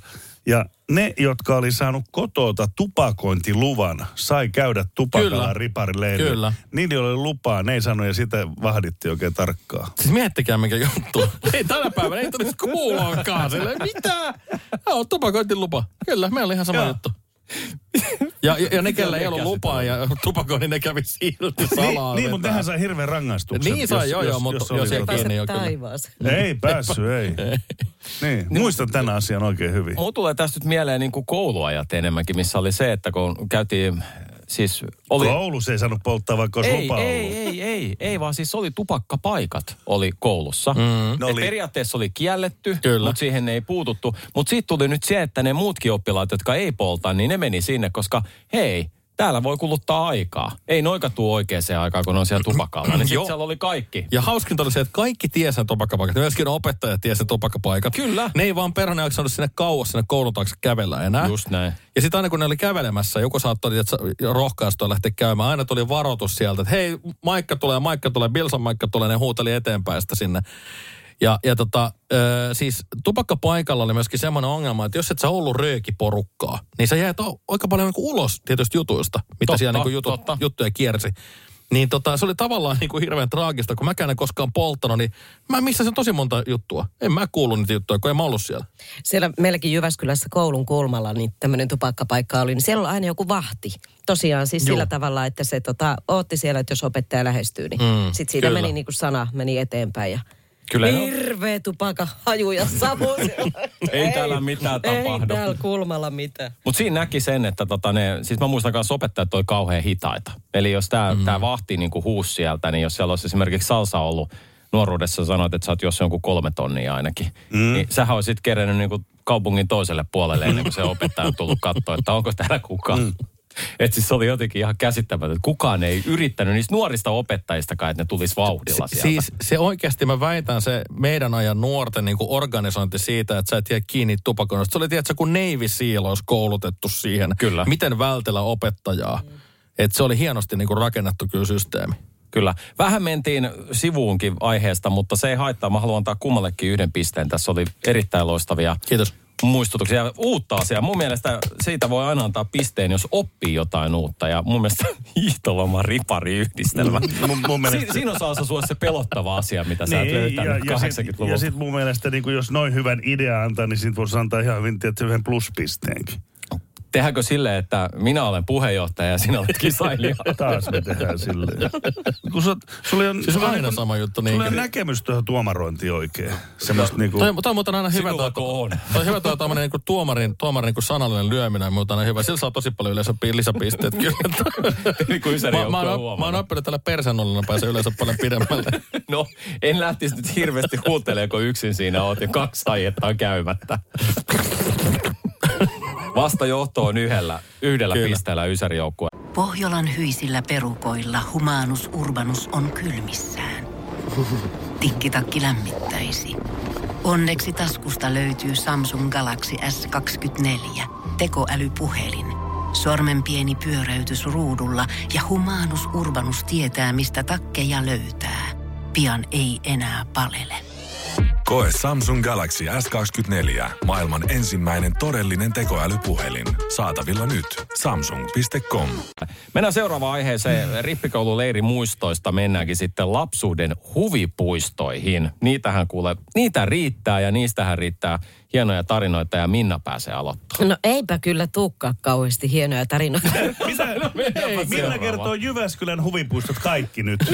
Speaker 6: ja ne, jotka oli saanut kotota tupakointiluvan, sai käydä tupakalla riparileirillä.
Speaker 4: Kyllä.
Speaker 6: Niillä oli lupaa, ne ei sanonut ja sitä vahdittiin oikein tarkkaan.
Speaker 4: Siis miettikää mikä juttu. ei tänä päivänä ei tulisi kuuloonkaan. Silleen, mitä? Joo, tupakointilupa. Kyllä, meillä oli ihan sama
Speaker 6: Joo.
Speaker 4: juttu. Ja, ja, ja ne, kellä ei ollut lupaa ja tupakoinnin, ne kävi silti salaa.
Speaker 6: Niin, niin mutta nehän sai hirveän rangaistuksen.
Speaker 4: Niin sai, joo, joo, mutta jos ei kiinni,
Speaker 5: Pääset
Speaker 4: jo kyllä.
Speaker 5: taivaaseen.
Speaker 6: Ei päässyt, ei. Niin, muistan tämän asian oikein hyvin.
Speaker 3: Mulla tulee tästä nyt mieleen niin kuin kouluajat enemmänkin, missä oli se, että kun käytiin, siis oli...
Speaker 6: Koulussa ei saanut polttaa, vaikka olisi
Speaker 3: Ei,
Speaker 6: lupa ollut.
Speaker 3: ei, ei, ei, ei, vaan siis oli tupakkapaikat oli koulussa. Mm. Et
Speaker 6: oli-
Speaker 3: periaatteessa oli kielletty,
Speaker 4: Kyllä.
Speaker 3: mutta siihen ei puututtu. Mutta siitä tuli nyt se, että ne muutkin oppilaat, jotka ei polta, niin ne meni sinne, koska hei, täällä voi kuluttaa aikaa. Ei noika tuu oikeaan aikaan, kun on siellä tupakalla. Niin sitten siellä oli kaikki.
Speaker 4: Ja hauskinta oli se, että kaikki tiesi sen tupakkapaikat. Myöskin opettajat tiesi sen tupakkapaikat.
Speaker 3: Kyllä.
Speaker 4: Ne ei vaan perhana jaksanut sinne kauas sinne koulun taakse kävellä enää.
Speaker 3: Just näin.
Speaker 4: Ja sitten aina kun ne oli kävelemässä, joku saattoi että rohkaistua lähteä käymään. Aina tuli varoitus sieltä, että hei, Maikka tulee, Maikka tulee, Bilson Maikka tulee. Ne huuteli eteenpäin sitä sinne. Ja, ja tota, ö, siis tupakkapaikalla oli myöskin semmoinen ongelma, että jos et sä ollut röökiporukkaa, niin sä jäät o- aika paljon niin ulos tietysti jutuista, mitä
Speaker 3: Totta,
Speaker 4: siellä niin jutu,
Speaker 3: totta.
Speaker 4: juttuja kiersi. Niin tota, se oli tavallaan niin kuin hirveän traagista, kun mäkään en koskaan polttanut, niin mä missasin tosi monta juttua. En mä kuullut niitä juttuja, kun en mä ollut siellä.
Speaker 5: Siellä meilläkin Jyväskylässä koulun kulmalla niin tämmöinen tupakkapaikka oli, niin siellä on aina joku vahti. Tosiaan siis
Speaker 4: Juu.
Speaker 5: sillä tavalla, että se tota, ootti siellä, että jos opettaja lähestyy, niin mm, sitten siitä
Speaker 4: kyllä.
Speaker 5: meni niin kuin sana, meni eteenpäin ja
Speaker 3: Kyllä
Speaker 5: Hirveä tupaka haju ja savu.
Speaker 3: Ei täällä mitään
Speaker 5: Ei
Speaker 3: tapahdu.
Speaker 5: täällä kulmalla mitään.
Speaker 3: Mutta siinä näki sen, että tota ne, siis mä muistan kanssa opettajat oli kauhean hitaita. Eli jos tämä mm. tää vahti niinku huusi sieltä, niin jos siellä olisi esimerkiksi salsa ollut nuoruudessa sanoit, että sä oot jos jonkun kolme tonnia ainakin, mm. niin sähän olisit kerennyt niinku kaupungin toiselle puolelle ennen kuin se opettaja on tullut katsoa, että onko täällä kukaan. Mm. Että siis se oli jotenkin ihan käsittämätöntä, että kukaan ei yrittänyt niistä nuorista opettajistakaan, että ne tulisi vauhdilla sieltä.
Speaker 4: Siis se oikeasti mä väitän se meidän ajan nuorten niin organisointi siitä, että sä et jää kiinni tupakoinnista. Se oli tiedätkö, kun Navy Seal olisi koulutettu siihen.
Speaker 3: Kyllä.
Speaker 4: Miten vältellä opettajaa. Että se oli hienosti niin rakennettu kyllä systeemi.
Speaker 3: Kyllä. Vähän mentiin sivuunkin aiheesta, mutta se ei haittaa. Mä haluan antaa kummallekin yhden pisteen. Tässä oli erittäin loistavia
Speaker 4: Kiitos.
Speaker 3: Muistutuksia ja uutta asiaa. Mun mielestä siitä voi aina antaa pisteen, jos oppii jotain uutta. Ja mun mielestä hiihtoloma ripari yhdistelmä.
Speaker 6: Mun, mun mielestä...
Speaker 3: Si- siinä on saassa se pelottava asia, mitä sä et
Speaker 6: Niin,
Speaker 3: löytänyt
Speaker 6: ja, ja sitten
Speaker 3: 80-luvulta.
Speaker 6: sit mun mielestä, niin jos noin hyvän idea antaa, niin siitä voisi antaa ihan hyvin tietysti yhden pluspisteenkin.
Speaker 3: Tehdäänkö silleen, että minä olen puheenjohtaja ja sinä olet kisailija?
Speaker 6: Taas me tehdään silleen. Kun sä, sulla on,
Speaker 4: Siis
Speaker 6: sulla on
Speaker 4: aina
Speaker 6: niin,
Speaker 4: sama juttu.
Speaker 6: Sulla
Speaker 4: Niin.
Speaker 6: on näkemys tuohon tuomarointiin oikein. Semmoista niinku...
Speaker 4: Toi, toi on muuten aina hyvä. Toi,
Speaker 3: kun on.
Speaker 4: toi on hyvä toi tämmöinen niin tuomarin, tuomarin niin kuin sanallinen lyöminen, mutta aina hyvä. Sillä saa tosi paljon yleensä pi- lisäpisteet kyllä.
Speaker 3: Niin kuin Ysäri
Speaker 4: mä, mä,
Speaker 3: on
Speaker 4: oon, mä oppinut tällä persennollina pääsee yleensä paljon pidemmälle.
Speaker 3: No, en lähtisi nyt hirveästi huutelemaan, kun yksin siinä oot ja kaksi aihetta on käymättä. Vasta johto on yhdellä, yhdellä
Speaker 4: Kyllä.
Speaker 3: pisteellä Ysäri joukkue.
Speaker 7: Pohjolan hyisillä perukoilla humanus urbanus on kylmissään. Tikkitakki lämmittäisi. Onneksi taskusta löytyy Samsung Galaxy S24. Tekoälypuhelin. Sormen pieni pyöräytys ruudulla ja humanus urbanus tietää, mistä takkeja löytää. Pian ei enää palele.
Speaker 8: Koe Samsung Galaxy S24. Maailman ensimmäinen todellinen tekoälypuhelin. Saatavilla nyt. Samsung.com.
Speaker 3: Mennään seuraavaan aiheeseen. Rippikoululeiri muistoista mennäänkin sitten lapsuuden huvipuistoihin. Niitähän kuule, niitä riittää ja niistähän riittää hienoja tarinoita ja Minna pääsee aloittamaan.
Speaker 5: No eipä kyllä tuukkaa kauheasti hienoja tarinoita.
Speaker 6: Mitä, Millä
Speaker 3: seuraava.
Speaker 6: kertoo Jyväskylän huvipuistot kaikki nyt?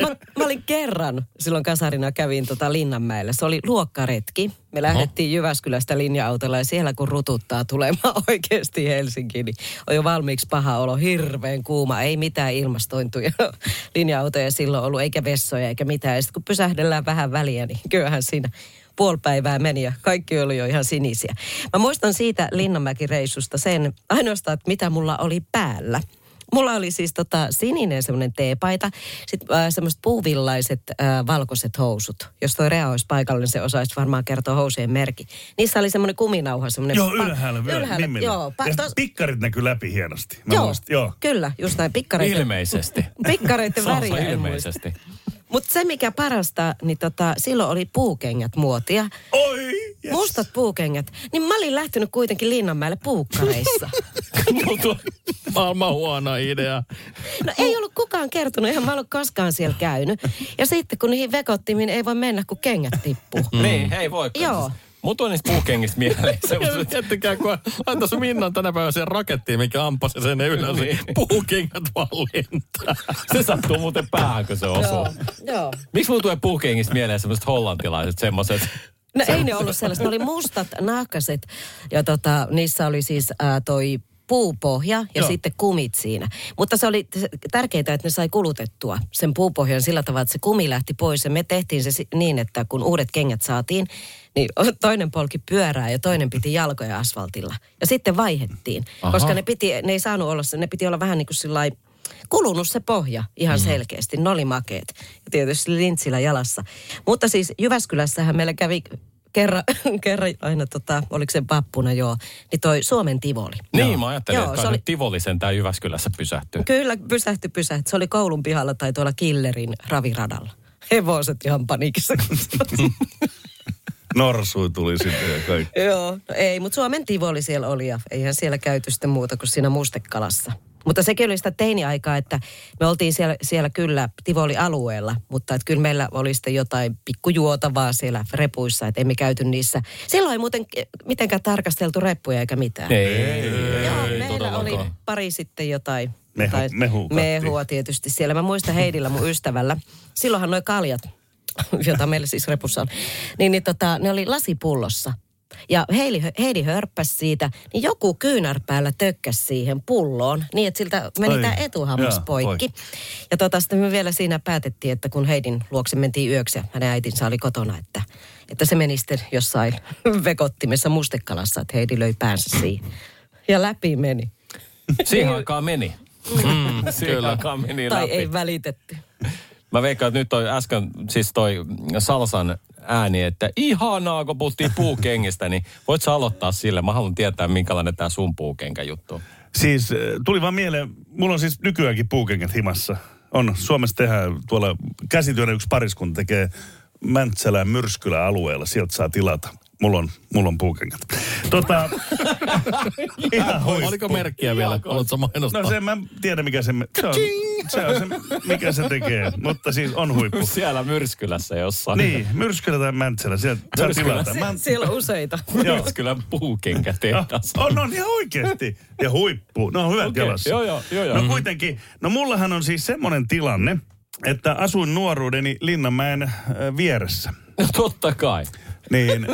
Speaker 5: mä, mä olin kerran, silloin kasarina kävin tota Linnanmäellä. Se oli luokkaretki. Me lähdettiin Jyväskylästä linja-autolla ja siellä kun rututtaa tulemaan oikeasti Helsinkiin, niin on jo valmiiksi paha olo, hirveän kuuma, ei mitään ilmastointuja linja-autoja silloin ollut, eikä vessoja eikä mitään. Ja sitten kun pysähdellään vähän väliä, niin kyllähän siinä puoli päivää meni ja kaikki oli jo ihan sinisiä. Mä muistan siitä Linnanmäki-reissusta sen ainoastaan, että mitä mulla oli päällä. Mulla oli siis tota sininen semmoinen teepaita, sitten äh, semmoiset puuvillaiset äh, valkoiset housut. Jos toi Rea olisi paikalla, niin se osaisi varmaan kertoa housujen merkki. Niissä oli semmoinen kuminauha, semmoinen...
Speaker 6: Joo, ylhäällä vielä.
Speaker 5: ylhäällä joo, pa-
Speaker 6: ja
Speaker 5: tos-
Speaker 6: pikkarit näkyy läpi hienosti. Mä
Speaker 5: joo,
Speaker 6: muistin, joo.
Speaker 5: kyllä, just näin, pikkareiden,
Speaker 3: Ilmeisesti.
Speaker 5: pikkareiden väriä
Speaker 3: ilmeisesti.
Speaker 5: Mutta se mikä parasta, niin tota, silloin oli puukengät muotia.
Speaker 6: Oi! Yes.
Speaker 5: Mustat puukengät. Niin mä olin lähtenyt kuitenkin Linnanmäelle puukkareissa.
Speaker 4: Maailman huono idea.
Speaker 5: No ei ollut kukaan kertonut, eihän mä ollut koskaan siellä käynyt. Ja sitten kun niihin vekottimiin ei voi mennä, kun kengät tippuu.
Speaker 3: Mm. Niin, hei voi.
Speaker 5: Joo.
Speaker 3: Mut on niistä puukengistä mieleen. semmoset-
Speaker 4: Miettikää, kun laittaisi Minnan tänä päivänä siihen rakettiin, mikä ampasi sen ylös.
Speaker 3: Niin.
Speaker 4: Puukengät vaan lentää.
Speaker 3: Se sattuu muuten päähän, kun se osuu.
Speaker 5: Joo, joo.
Speaker 3: Miksi mulla tulee puukengistä mieleen semmoiset hollantilaiset semmoiset?
Speaker 5: No ei ne ollut sellaiset, ne oli mustat nahkaset ja tota, niissä oli siis ää, toi puupohja ja
Speaker 6: Joo.
Speaker 5: sitten kumit siinä. Mutta se oli tärkeää, että ne sai kulutettua sen puupohjan sillä tavalla, että se kumi lähti pois. Ja me tehtiin se niin, että kun uudet kengät saatiin, niin toinen polki pyörää ja toinen piti jalkoja asfaltilla. Ja sitten vaihettiin,
Speaker 3: Aha.
Speaker 5: koska ne, piti, ne ei saanut olla, ne piti olla vähän niin kuin sillä lailla kulunut se pohja ihan
Speaker 3: Mm.
Speaker 5: selkeästi. Ne oli makeet. Ja tietysti lintsillä jalassa. Mutta siis Jyväskylässähän meillä kävi kerran, kerran aina tota, oliko se vappuna joo, niin toi Suomen Tivoli.
Speaker 3: Niin, mä ajattelin,
Speaker 5: Joo,
Speaker 3: että
Speaker 5: se oli-
Speaker 3: nyt Tivolisen tää Jyväskylässä pysähtyy.
Speaker 5: Kyllä, pysähty, pysähty. Se oli koulun pihalla tai tuolla Killerin raviradalla. Hevoset ihan panikissa.
Speaker 6: Norsui tuli sitten ja kaikki.
Speaker 5: Joo, no ei, mutta Suomen Tivoli siellä oli ja eihän siellä käyty sitten muuta kuin siinä mustekalassa. Mutta sekin oli sitä teiniaikaa, että me oltiin siellä, siellä kyllä Tivoli-alueella, mutta että kyllä meillä oli sitten jotain pikkujuotavaa siellä repuissa, että emme käyty niissä. Silloin ei muuten mitenkään tarkasteltu reppuja eikä mitään.
Speaker 3: Ei, ei, ei,
Speaker 5: Joo,
Speaker 3: ei,
Speaker 5: meillä oli
Speaker 3: todellakaan.
Speaker 5: pari sitten jotain.
Speaker 6: Mehu-
Speaker 5: jotain
Speaker 6: mehua kattiin.
Speaker 5: mehua tietysti siellä. Mä muistan Heidillä mun ystävällä. Silloinhan noi kaljat, jota meillä siis repussa on, niin, niin tota, ne oli lasipullossa. Ja Heidi, Heidi hörppäsi siitä, niin joku kyynärpäällä tökkäsi siihen pulloon, niin että siltä meni tämä etuhammas
Speaker 6: jaa,
Speaker 5: poikki. Ja tota, sitten me vielä siinä päätettiin, että kun Heidin luokse mentiin yöksi ja hänen äitinsä oli kotona, että, että se meni sitten jossain vekottimessa mustekalassa, että Heidi löi päänsä siihen. Ja läpi meni.
Speaker 3: Siihen aikaan meni. Mm, Siihen
Speaker 4: kyllä.
Speaker 3: aikaan meni
Speaker 5: Tai
Speaker 3: läpi.
Speaker 5: ei välitetty.
Speaker 3: Mä veikkaan, että nyt toi äsken siis toi Salsan ääni, että ihanaa, kun puhuttiin puukengistä, niin voit sä aloittaa sille? Mä haluan tietää, minkälainen tämä sun puukenkä juttu.
Speaker 6: Siis äh, tuli vaan mieleen, mulla on siis nykyäänkin puukengät himassa. On, Suomessa tehdään tuolla käsityönä yksi pariskunta tekee Mäntsälän Myrskylän alueella. Sieltä saa tilata. Mulla on, mulla on puukengät. Tota, ihan huippu.
Speaker 4: Oliko merkkiä vielä? Haluatko mainostaa?
Speaker 6: No se mä tiedän mikä se, se on, se on se, mikä se tekee. Mutta siis on huippu.
Speaker 3: Siellä Myrskylässä jossain.
Speaker 6: Niin, Myrskylä tai Mäntsälä, sieltä saa
Speaker 3: Myrskylä.
Speaker 6: tilata. Mä,
Speaker 5: Siellä on useita.
Speaker 6: joo.
Speaker 3: Myrskylän puukenkätehdas.
Speaker 6: On, on ihan oikeasti. Ja huippu. No on hyvät
Speaker 3: Okei,
Speaker 6: jalassa.
Speaker 3: joo, joo, joo, joo.
Speaker 6: No kuitenkin, no mullahan on siis semmoinen tilanne, että asuin nuoruudeni Linnanmäen äh, vieressä.
Speaker 3: No totta kai.
Speaker 6: Niin,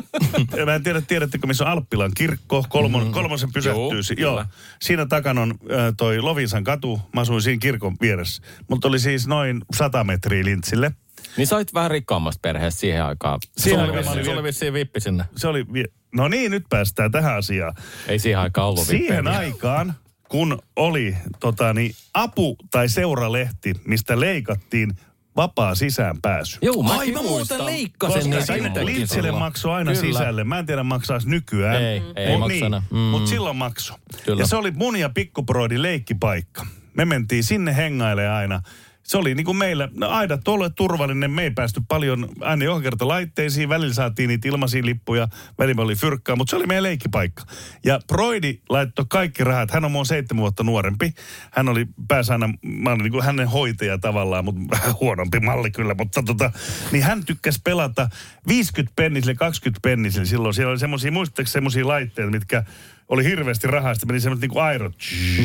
Speaker 6: mä en tiedä, tiedättekö, missä on Alppilan kirkko, kolmon, kolmosen pysähtyy.
Speaker 3: Joo.
Speaker 6: Joo, siinä takana on äh, toi Lovisan katu, mä asuin siinä kirkon vieressä. Mutta oli siis noin 100 metriä lintsille.
Speaker 3: Niin sä olit vähän rikkaammasta perheestä siihen aikaan.
Speaker 6: Siihen aikaan
Speaker 4: oli, sulla
Speaker 6: vielä-
Speaker 4: oli vissiin vippi sinne.
Speaker 6: Se oli, vie- no niin, nyt päästään tähän asiaan.
Speaker 3: Ei siihen aikaan ollut
Speaker 6: Siihen
Speaker 3: vippejä.
Speaker 6: aikaan, kun oli tota, niin, apu- tai seuralehti, mistä leikattiin vapaa sisäänpääsy.
Speaker 3: Joo, mä
Speaker 4: Ai mä muuten leikkasin
Speaker 6: Koska
Speaker 4: niitä silloin.
Speaker 6: maksoi aina
Speaker 4: Kyllä.
Speaker 6: sisälle. Mä en tiedä maksaisi nykyään.
Speaker 4: Ei, ei
Speaker 6: Mut
Speaker 4: enää. Mm.
Speaker 6: Mutta silloin makso.
Speaker 4: Kyllä.
Speaker 6: Ja se oli mun ja pikkuproidin leikkipaikka. Me mentiin sinne hengailemaan aina. Se oli niin kuin meillä, no aidat olleet turvallinen, me ei päästy paljon aina joka kerta laitteisiin, välillä saatiin niitä ilmaisia lippuja, välillä oli fyrkkaa, mutta se oli meidän leikkipaikka. Ja Broidi laittoi kaikki rahat, hän on mua seitsemän vuotta nuorempi, hän oli pääsi aina, mä olin niin kuin hänen hoitaja tavallaan, mutta huonompi malli kyllä, mutta tota, niin hän tykkäsi pelata 50 pennisille, 20 pennisille silloin, siellä oli semmoisia, muistatteko semmoisia laitteita, mitkä oli hirveästi rahaa, sitten meni semmoiset niin kuin airot.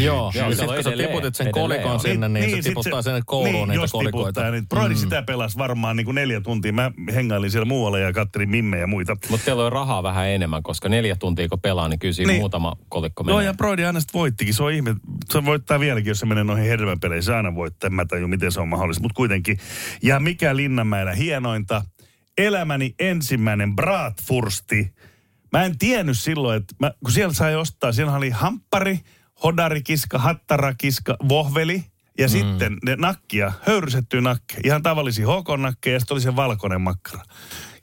Speaker 4: Joo,
Speaker 3: Joo,
Speaker 4: ja
Speaker 3: se
Speaker 4: sitten kun sä tiputit sen kolikon
Speaker 3: on.
Speaker 4: sinne, niin, niin se
Speaker 6: sit
Speaker 4: tiputtaa sinne kouluun
Speaker 6: niin,
Speaker 4: niitä
Speaker 6: jos kolikoita. Niin Broidi mm. sitä pelasi varmaan niin kuin neljä tuntia. Mä hengailin siellä muualla ja kattelin mimmejä ja muita.
Speaker 3: Mutta teillä on rahaa vähän enemmän, koska neljä tuntia kun pelaa, niin kyllä
Speaker 6: Niin.
Speaker 3: muutama kolikko menee.
Speaker 6: Joo, ja Broidi aina sitten voittikin. Se on ihme. Se voittaa vieläkin, jos se menee noihin hedelmäpeleihin. Se aina voittaa. En Mä tajun, miten se on mahdollista, mutta kuitenkin. Ja mikä Linnanmäellä hienointa? Elämäni ensimmäinen Bratwursti. Mä en tiennyt silloin, että mä, kun siellä sai ostaa, siellä oli hamppari, hodarikiska, hattarakiska, vohveli. Ja mm. sitten ne nakkia, höyrysettyä nakkeja, ihan tavallisia HK-nakkeja ja sitten oli se valkoinen makkara.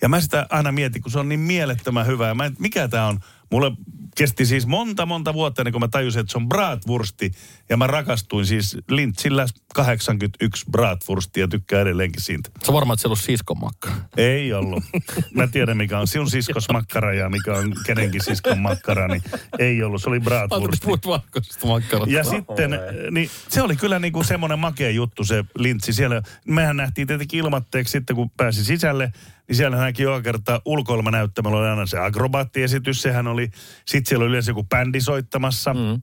Speaker 6: Ja mä sitä aina mietin, kun se on niin mielettömän hyvä. Mä en, mikä tämä on? Mulle kesti siis monta, monta vuotta ennen kuin mä tajusin, että se on bratwursti. Ja mä rakastuin siis Lintsillä 81 bratwurstia ja tykkään edelleenkin siitä.
Speaker 4: Se on varmaan, että siellä on siskon makkara.
Speaker 6: Ei ollut. Mä tiedän, mikä on sinun siskos makkara ja mikä on kenenkin siskon makkara, niin ei ollut. Se oli bratwursti. Ja sitten, niin se oli kyllä niin kuin semmoinen makea juttu se lintsi. Siellä, mehän nähtiin tietenkin ilmatteeksi sitten, kun pääsi sisälle, niin siellä näki joka kerta ulkoilmanäyttämällä oli aina se akrobaattiesitys, sehän oli. Sitten siellä oli yleensä joku bändi soittamassa. Mm.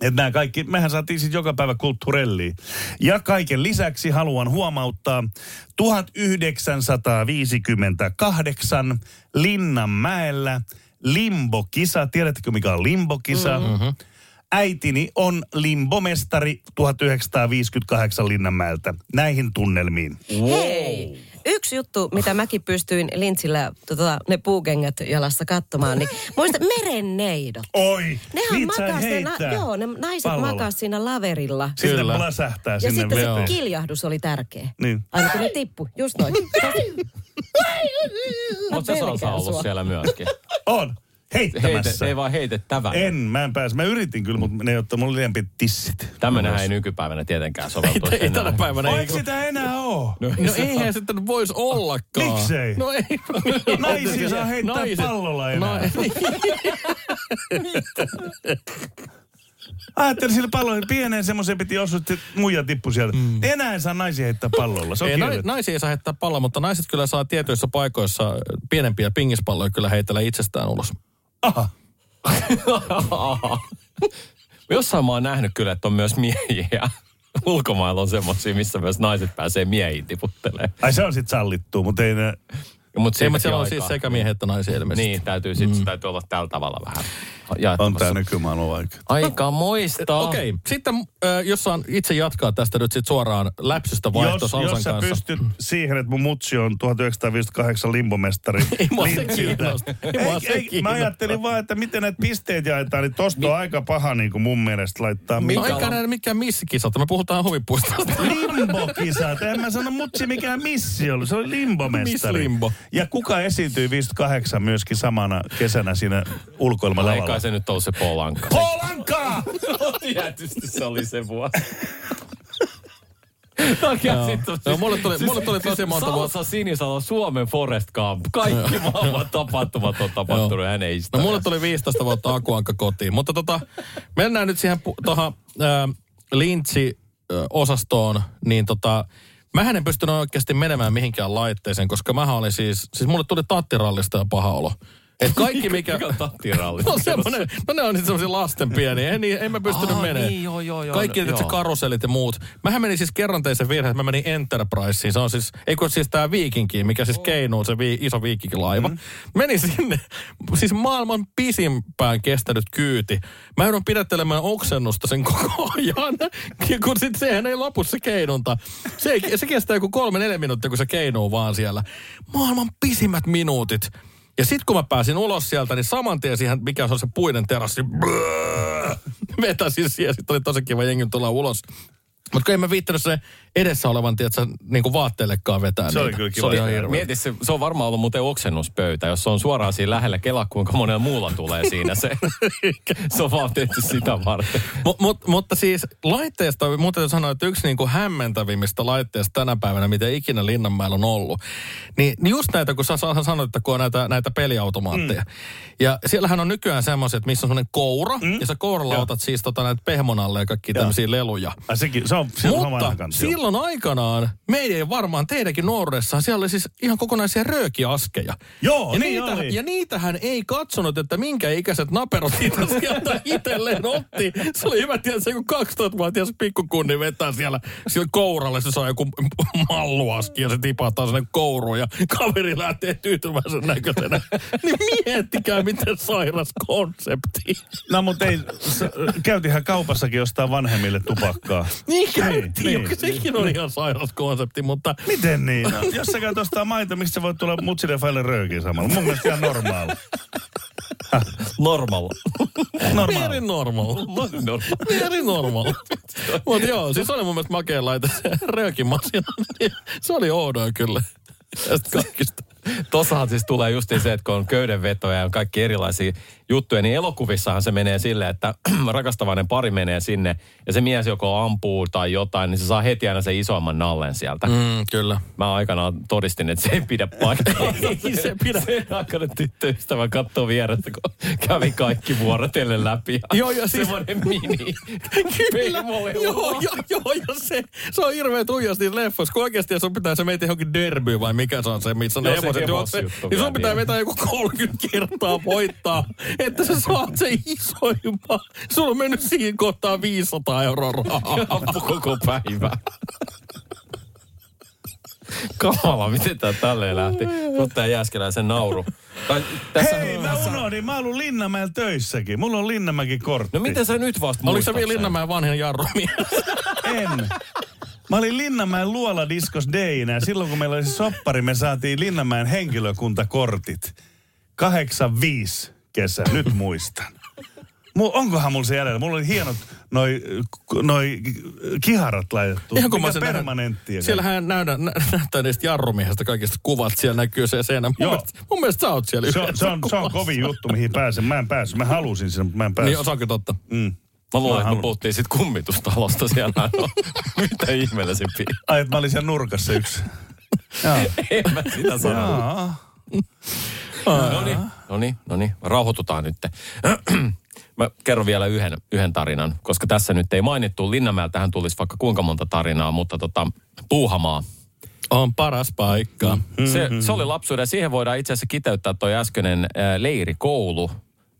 Speaker 6: Että nämä kaikki, mehän saatiin sitten joka päivä kulttuurelliin. Ja kaiken lisäksi haluan huomauttaa, 1958 Linnanmäellä Limbokisa, tiedättekö mikä on Limbokisa? Mm-hmm. Äitini on limbomestari 1958 Linnanmäeltä. Näihin tunnelmiin.
Speaker 5: Hei! Yksi juttu, mitä mäkin pystyin lintsillä tota, ne puukengät jalassa katsomaan, niin muista merenneidot.
Speaker 6: Oi,
Speaker 5: Nehän makaa siinä,
Speaker 6: heittää.
Speaker 5: joo, ne naiset
Speaker 6: pallolla.
Speaker 5: makaa siinä laverilla.
Speaker 6: Sitten
Speaker 4: Kyllä.
Speaker 6: ne läsähtää
Speaker 5: Ja
Speaker 6: sinne
Speaker 5: sitten se
Speaker 6: veteen.
Speaker 5: kiljahdus oli tärkeä.
Speaker 6: Niin.
Speaker 5: Aina kun ne tippu, just noin.
Speaker 3: Oletko sä Salsa ollut siellä myöskin?
Speaker 6: On.
Speaker 3: Heite,
Speaker 6: Heittämässä.
Speaker 3: ei vaan heitettävän.
Speaker 6: En, mä en pääse. Mä yritin kyllä, mutta ne ei ottaa mulle liian pitkät tissit.
Speaker 3: Tämmöinenhän ei nykypäivänä tietenkään soveltu.
Speaker 4: Ei tänä päivänä. Ei,
Speaker 6: eikö sitä enää oo?
Speaker 4: no eihän sitten voisi ollakaan.
Speaker 6: Miksei?
Speaker 4: No ei.
Speaker 6: Naisia saa heittää pallolla enää.
Speaker 4: No,
Speaker 6: Ajattelin sille pallolle, pieneen semmoiseen piti osua, että muija tippui sieltä. Mm. Enää ei saa naisia heittää pallolla. Se on
Speaker 4: Ei, naisia ei saa heittää palloa, mutta naiset kyllä saa tietyissä paikoissa pienempiä pingispalloja kyllä heitellä itsestään ulos.
Speaker 6: Aha.
Speaker 3: Jossain mä oon nähnyt kyllä, että on myös miehiä. Ulkomailla on semmoisia, missä myös naiset pääsee miehiin tiputtelemaan.
Speaker 6: Ai se on sit sallittu, mutta ei ne...
Speaker 3: Mutta
Speaker 4: siellä on siis sekä miehiä että naisia ilmeisesti.
Speaker 3: Niin, täytyy, sit, mm. täytyy olla tällä tavalla vähän jaettavassa.
Speaker 6: On tää nykymaailma vaikea.
Speaker 3: Aika moista.
Speaker 4: Okei, okay. sitten äh, jos saan itse jatkaa tästä nyt sit suoraan läpsystä vaihto
Speaker 6: Jos,
Speaker 4: Salsan
Speaker 6: jos sä
Speaker 4: kanssa.
Speaker 6: pystyt siihen, että mun mutsi on 1958 limbomestari
Speaker 4: Ei mua se kiinnosta. Mua se
Speaker 6: Ei, mä ajattelin vaan, että miten näitä pisteet jaetaan, niin tosta on aika paha niin kuin mun mielestä laittaa.
Speaker 4: No, eikä näin mikään missikisat, me puhutaan huvipuistosta.
Speaker 6: Limbokisat. En mä sano mutsi mikään missi ollut. Se oli limbomestari.
Speaker 4: Miss Limbo.
Speaker 6: Ja kuka esiintyi 58 myöskin samana kesänä siinä
Speaker 3: Ai
Speaker 6: ulkoilmalavalla?
Speaker 3: kai se nyt on se Polanka.
Speaker 6: Polanka!
Speaker 3: Tietysti se oli se vuosi. Takia
Speaker 4: Joo.
Speaker 3: sitten
Speaker 4: Joo, mulle tuli- mulle tuli tosi monta vuotta-
Speaker 3: Salsa Sinisalo, Suomen Forest Camp. Kaikki maailman tapahtumat on tapahtunut
Speaker 4: Joo.
Speaker 3: hänen
Speaker 4: No mulle tuli 15 vuotta akuankka kotiin. Mutta tota, mennään nyt siihen tuohon äh, lintsi-osastoon, niin tota, mähän en pystynyt oikeasti menemään mihinkään laitteeseen, koska mähän olin siis, siis mulle tuli tattirallista ja paha olo. Et kaikki mikä...
Speaker 3: Mikä on tattiralli?
Speaker 4: No, semmonen, no ne on sitten semmoisia lasten pieniä, en, en mä pystynyt
Speaker 3: Aa,
Speaker 4: menemään.
Speaker 3: niin, joo, joo, joo,
Speaker 4: Kaikki
Speaker 3: no,
Speaker 4: se
Speaker 3: joo.
Speaker 4: karusellit ja muut. Mähän menin siis kerran tein sen virheen, että mä menin Enterpriseen. Se on siis, ei kun siis tää Viikinkiin, mikä siis keinuu, se vi, iso viikinkilaiva. Mm. Menin sinne, siis maailman pisimpään kestänyt kyyti. Mä joudun pidättelemään oksennusta sen koko ajan, kun sit sehän ei lopu se keinunta. Se, ei, se kestää joku kolme, neljä minuuttia, kun se keinuu vaan siellä. Maailman pisimmät minuutit. Ja sit kun mä pääsin ulos sieltä, niin saman tien siihen, mikä se on se puinen terassi, brrrr, vetäsin siihen. Sitten oli tosi kiva jengi tulla ulos. Mutta en mä viittänyt se edessä olevan, tiedätkö, niin kuin vaatteellekaan vetää
Speaker 6: Se oli
Speaker 4: niitä.
Speaker 6: kyllä kiva.
Speaker 4: Se oli ihan
Speaker 6: Mieti
Speaker 4: hirveä.
Speaker 3: Mieti, se, se on varmaan ollut muuten oksennuspöytä, jos se on suoraan siinä lähellä kela, kuinka monella muulla tulee siinä se. se on vaan tehty sitä varten.
Speaker 4: Mut, mut, mutta siis laitteesta, muuten sanoa, että yksi niin kuin hämmentävimmistä laitteista tänä päivänä, mitä ikinä Linnanmäellä on ollut, niin, niin just näitä, kun sä, sä sanoit, että kun on näitä, näitä peliautomaatteja. Mm. Ja siellähän on nykyään semmoiset, missä on semmoinen koura, mm. ja sä kouralla otat siis tota näitä pehmonalle ja kaikki tämmöisiä leluja.
Speaker 6: Ai sekin, se on, se on
Speaker 4: Mutta silloin aikanaan, meidän ei varmaan teidänkin nuoruudessaan, siellä oli siis ihan kokonaisia röökiaskeja.
Speaker 6: Joo,
Speaker 4: ja,
Speaker 6: niin
Speaker 4: niitä,
Speaker 6: oli.
Speaker 4: ja niitähän ei katsonut, että minkä ikäiset naperot niitä sieltä itselleen otti. Se oli hyvä, se joku 12-vuotias pikkukunni vetää siellä, siellä kouralle, se saa joku malluaski ja se tipahtaa sinne kouruun ja kaveri lähtee tyytyväisen näköisenä. niin miettikää, miten sairas konsepti.
Speaker 6: No mutta ei, käytihän kaupassakin jostain vanhemmille tupakkaa.
Speaker 4: Niin käytiin,
Speaker 6: niin.
Speaker 4: niin, sekin on ihan sairas konsepti, mutta
Speaker 6: Miten niin? No, jos sä käyt ostaa maito, mistä sä voit tulla mutsille faille röökiin samalla? Mun mielestä ihan normaali.
Speaker 3: Normal.
Speaker 6: Normaali.
Speaker 4: Very normal.
Speaker 3: normal.
Speaker 4: Very normal. Mutta joo, siis oli mun mielestä makea laite se röökimasina. Se oli oudoin kyllä. Tästä kaikista.
Speaker 3: Tossahan siis tulee justiin se, että kun on köydenvetoja ja on kaikki erilaisia juttuja, niin elokuvissahan se menee silleen, että rakastavainen pari menee sinne ja se mies joko ampuu tai jotain, niin se saa heti aina sen isomman nallen sieltä. Mm.
Speaker 4: Kyllä.
Speaker 3: Mä aikanaan todistin, että se ei pidä paikkaa.
Speaker 4: Ei se pidä.
Speaker 3: Sen aikana tyttöystävä katsoo vierestä, kun kävi kaikki vuorotellen läpi.
Speaker 4: Joo, ja siis-
Speaker 3: Semmoinen mini.
Speaker 4: Kyllä. Joo, joo, joo, ja se, se on hirveän tuijasti leffoissa. Kun oikeasti sun pitää se meitä johonkin derbyyn vai mikä se on se, missä
Speaker 3: Joo, se hevosjuttu
Speaker 4: Niin sun pitää
Speaker 3: niin.
Speaker 4: vetää joku 30 kertaa voittaa, että sä saat sen isoimman. Sulla on mennyt siihen kohtaan 500 euroa rahaa.
Speaker 3: Koko päivä. Kamala, miten tää tälleen lähti? Ottaa Jääskeläisen nauru. Tai, tässä,
Speaker 6: Hei, mä unohdin. Mä oon ollut Linnanmäellä töissäkin. Mulla on Linnanmäki kortti.
Speaker 3: No miten sä nyt vasta
Speaker 4: Oliko se vielä
Speaker 3: sen?
Speaker 4: Linnanmäen vanhin jarrumies?
Speaker 6: En. Mä olin Linnanmäen luola diskos Deinä ja silloin kun meillä oli se soppari, me saatiin Linnanmäen henkilökuntakortit. 85 kesä, nyt muistan. Mu, onkohan mulla se jäljellä? Mulla oli hienot noi, noi kiharat laitettu.
Speaker 4: Ihan kun mä sen nähnyt.
Speaker 6: permanenttia.
Speaker 4: Siellähän näydä, nä, näyttää niistä jarrumiehistä kaikista kuvat. Siellä näkyy se seinä. Mun,
Speaker 6: Joo.
Speaker 4: mielestä, mun mielestä sä oot siellä
Speaker 6: se, on, se, on, se on kovin juttu, mihin pääsen. Mä en päässyt. Mä halusin sinne, mutta mä en päässyt.
Speaker 4: Niin, osaako totta?
Speaker 6: mm.
Speaker 3: Mä luulen, että me puhuttiin sit kummitustalosta siellä. No, mitä ihmeellisempiä.
Speaker 6: Ai, että mä olin siellä nurkassa yksi. Joo.
Speaker 3: En mä sitä.
Speaker 6: Jaa.
Speaker 3: No niin, no niin, no niin. Rauhoitutaan nyt. Mä kerron vielä yhden, yhden tarinan, koska tässä nyt ei mainittu. Linnanmäeltähän tulisi vaikka kuinka monta tarinaa, mutta tota, Puuhamaa.
Speaker 4: On paras paikka.
Speaker 3: Se, se oli lapsuuden siihen voidaan itse asiassa kiteyttää toi äskeinen äh, leirikoulu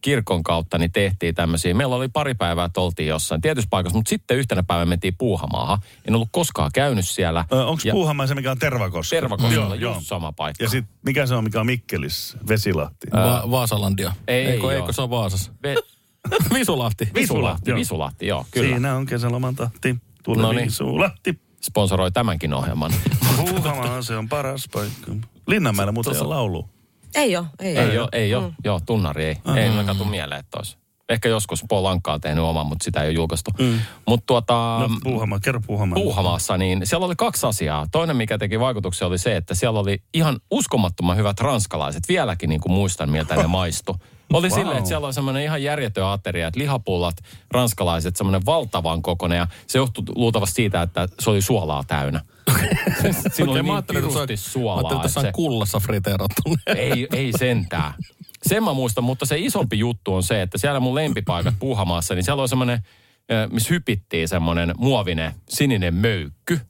Speaker 3: kirkon kautta, niin tehtiin tämmöisiä. Meillä oli pari päivää, että oltiin jossain tietyssä paikassa, mutta sitten yhtenä päivänä mentiin Puuhamaahan. En ollut koskaan käynyt siellä.
Speaker 6: Onko
Speaker 3: Ja
Speaker 6: Puuhamaa se, mikä on Tervakoska?
Speaker 3: Tervakoskella
Speaker 6: Joo,
Speaker 3: just
Speaker 6: joo.
Speaker 3: sama paikka.
Speaker 6: Ja sitten mikä se on, mikä on Mikkelissä? Vesilahti.
Speaker 4: Va- Vaasalandia.
Speaker 3: Ei
Speaker 4: eikö, eikö se on Vaasassa?
Speaker 3: Ve-
Speaker 4: Visulahti.
Speaker 3: Visulahti,
Speaker 6: joo.
Speaker 3: Visulahti, joo, kyllä.
Speaker 6: Siinä on kesäloman tahti. Tule
Speaker 3: No niin.
Speaker 6: Visulahti.
Speaker 3: Sponsoroi tämänkin ohjelman.
Speaker 6: Puuhamaa, se on paras paikka. Linnanmäellä muuten ole laulu.
Speaker 5: Ei ole, ei,
Speaker 3: Ei
Speaker 5: ole.
Speaker 3: ei ole. Joo, tunnari ei. Ei mm. katu mieleen, että olisi. Ehkä joskus Paul Anka on tehnyt oman, mutta sitä ei ole julkaistu. Mm. Mutta tuota,
Speaker 6: No, Puuhamaa, kerro Puuhamaa.
Speaker 3: Puuhamaassa, niin siellä oli kaksi asiaa. Toinen, mikä teki vaikutuksen, oli se, että siellä oli ihan uskomattoman hyvät ranskalaiset. Vieläkin niin kuin muistan, miltä ne maistu. Oli wow. silleen, että siellä oli semmoinen ihan järjetön ateria, että lihapullat, ranskalaiset, semmoinen valtavan kokoinen. Ja se johtui luultavasti siitä, että se oli suolaa täynnä. Siinä oli
Speaker 4: mä
Speaker 3: niin
Speaker 4: on-
Speaker 3: pirusti
Speaker 4: Mä
Speaker 3: suolaa.
Speaker 4: ajattelin, että
Speaker 3: se-
Speaker 4: on kullassa friteerattu.
Speaker 3: ei, ei sentään. Sen mä muistan, mutta se isompi juttu on se, että siellä mun lempipaikat Puuhamaassa, niin siellä on semmoinen, eh, missä hypittiin semmoinen muovinen sininen möykky.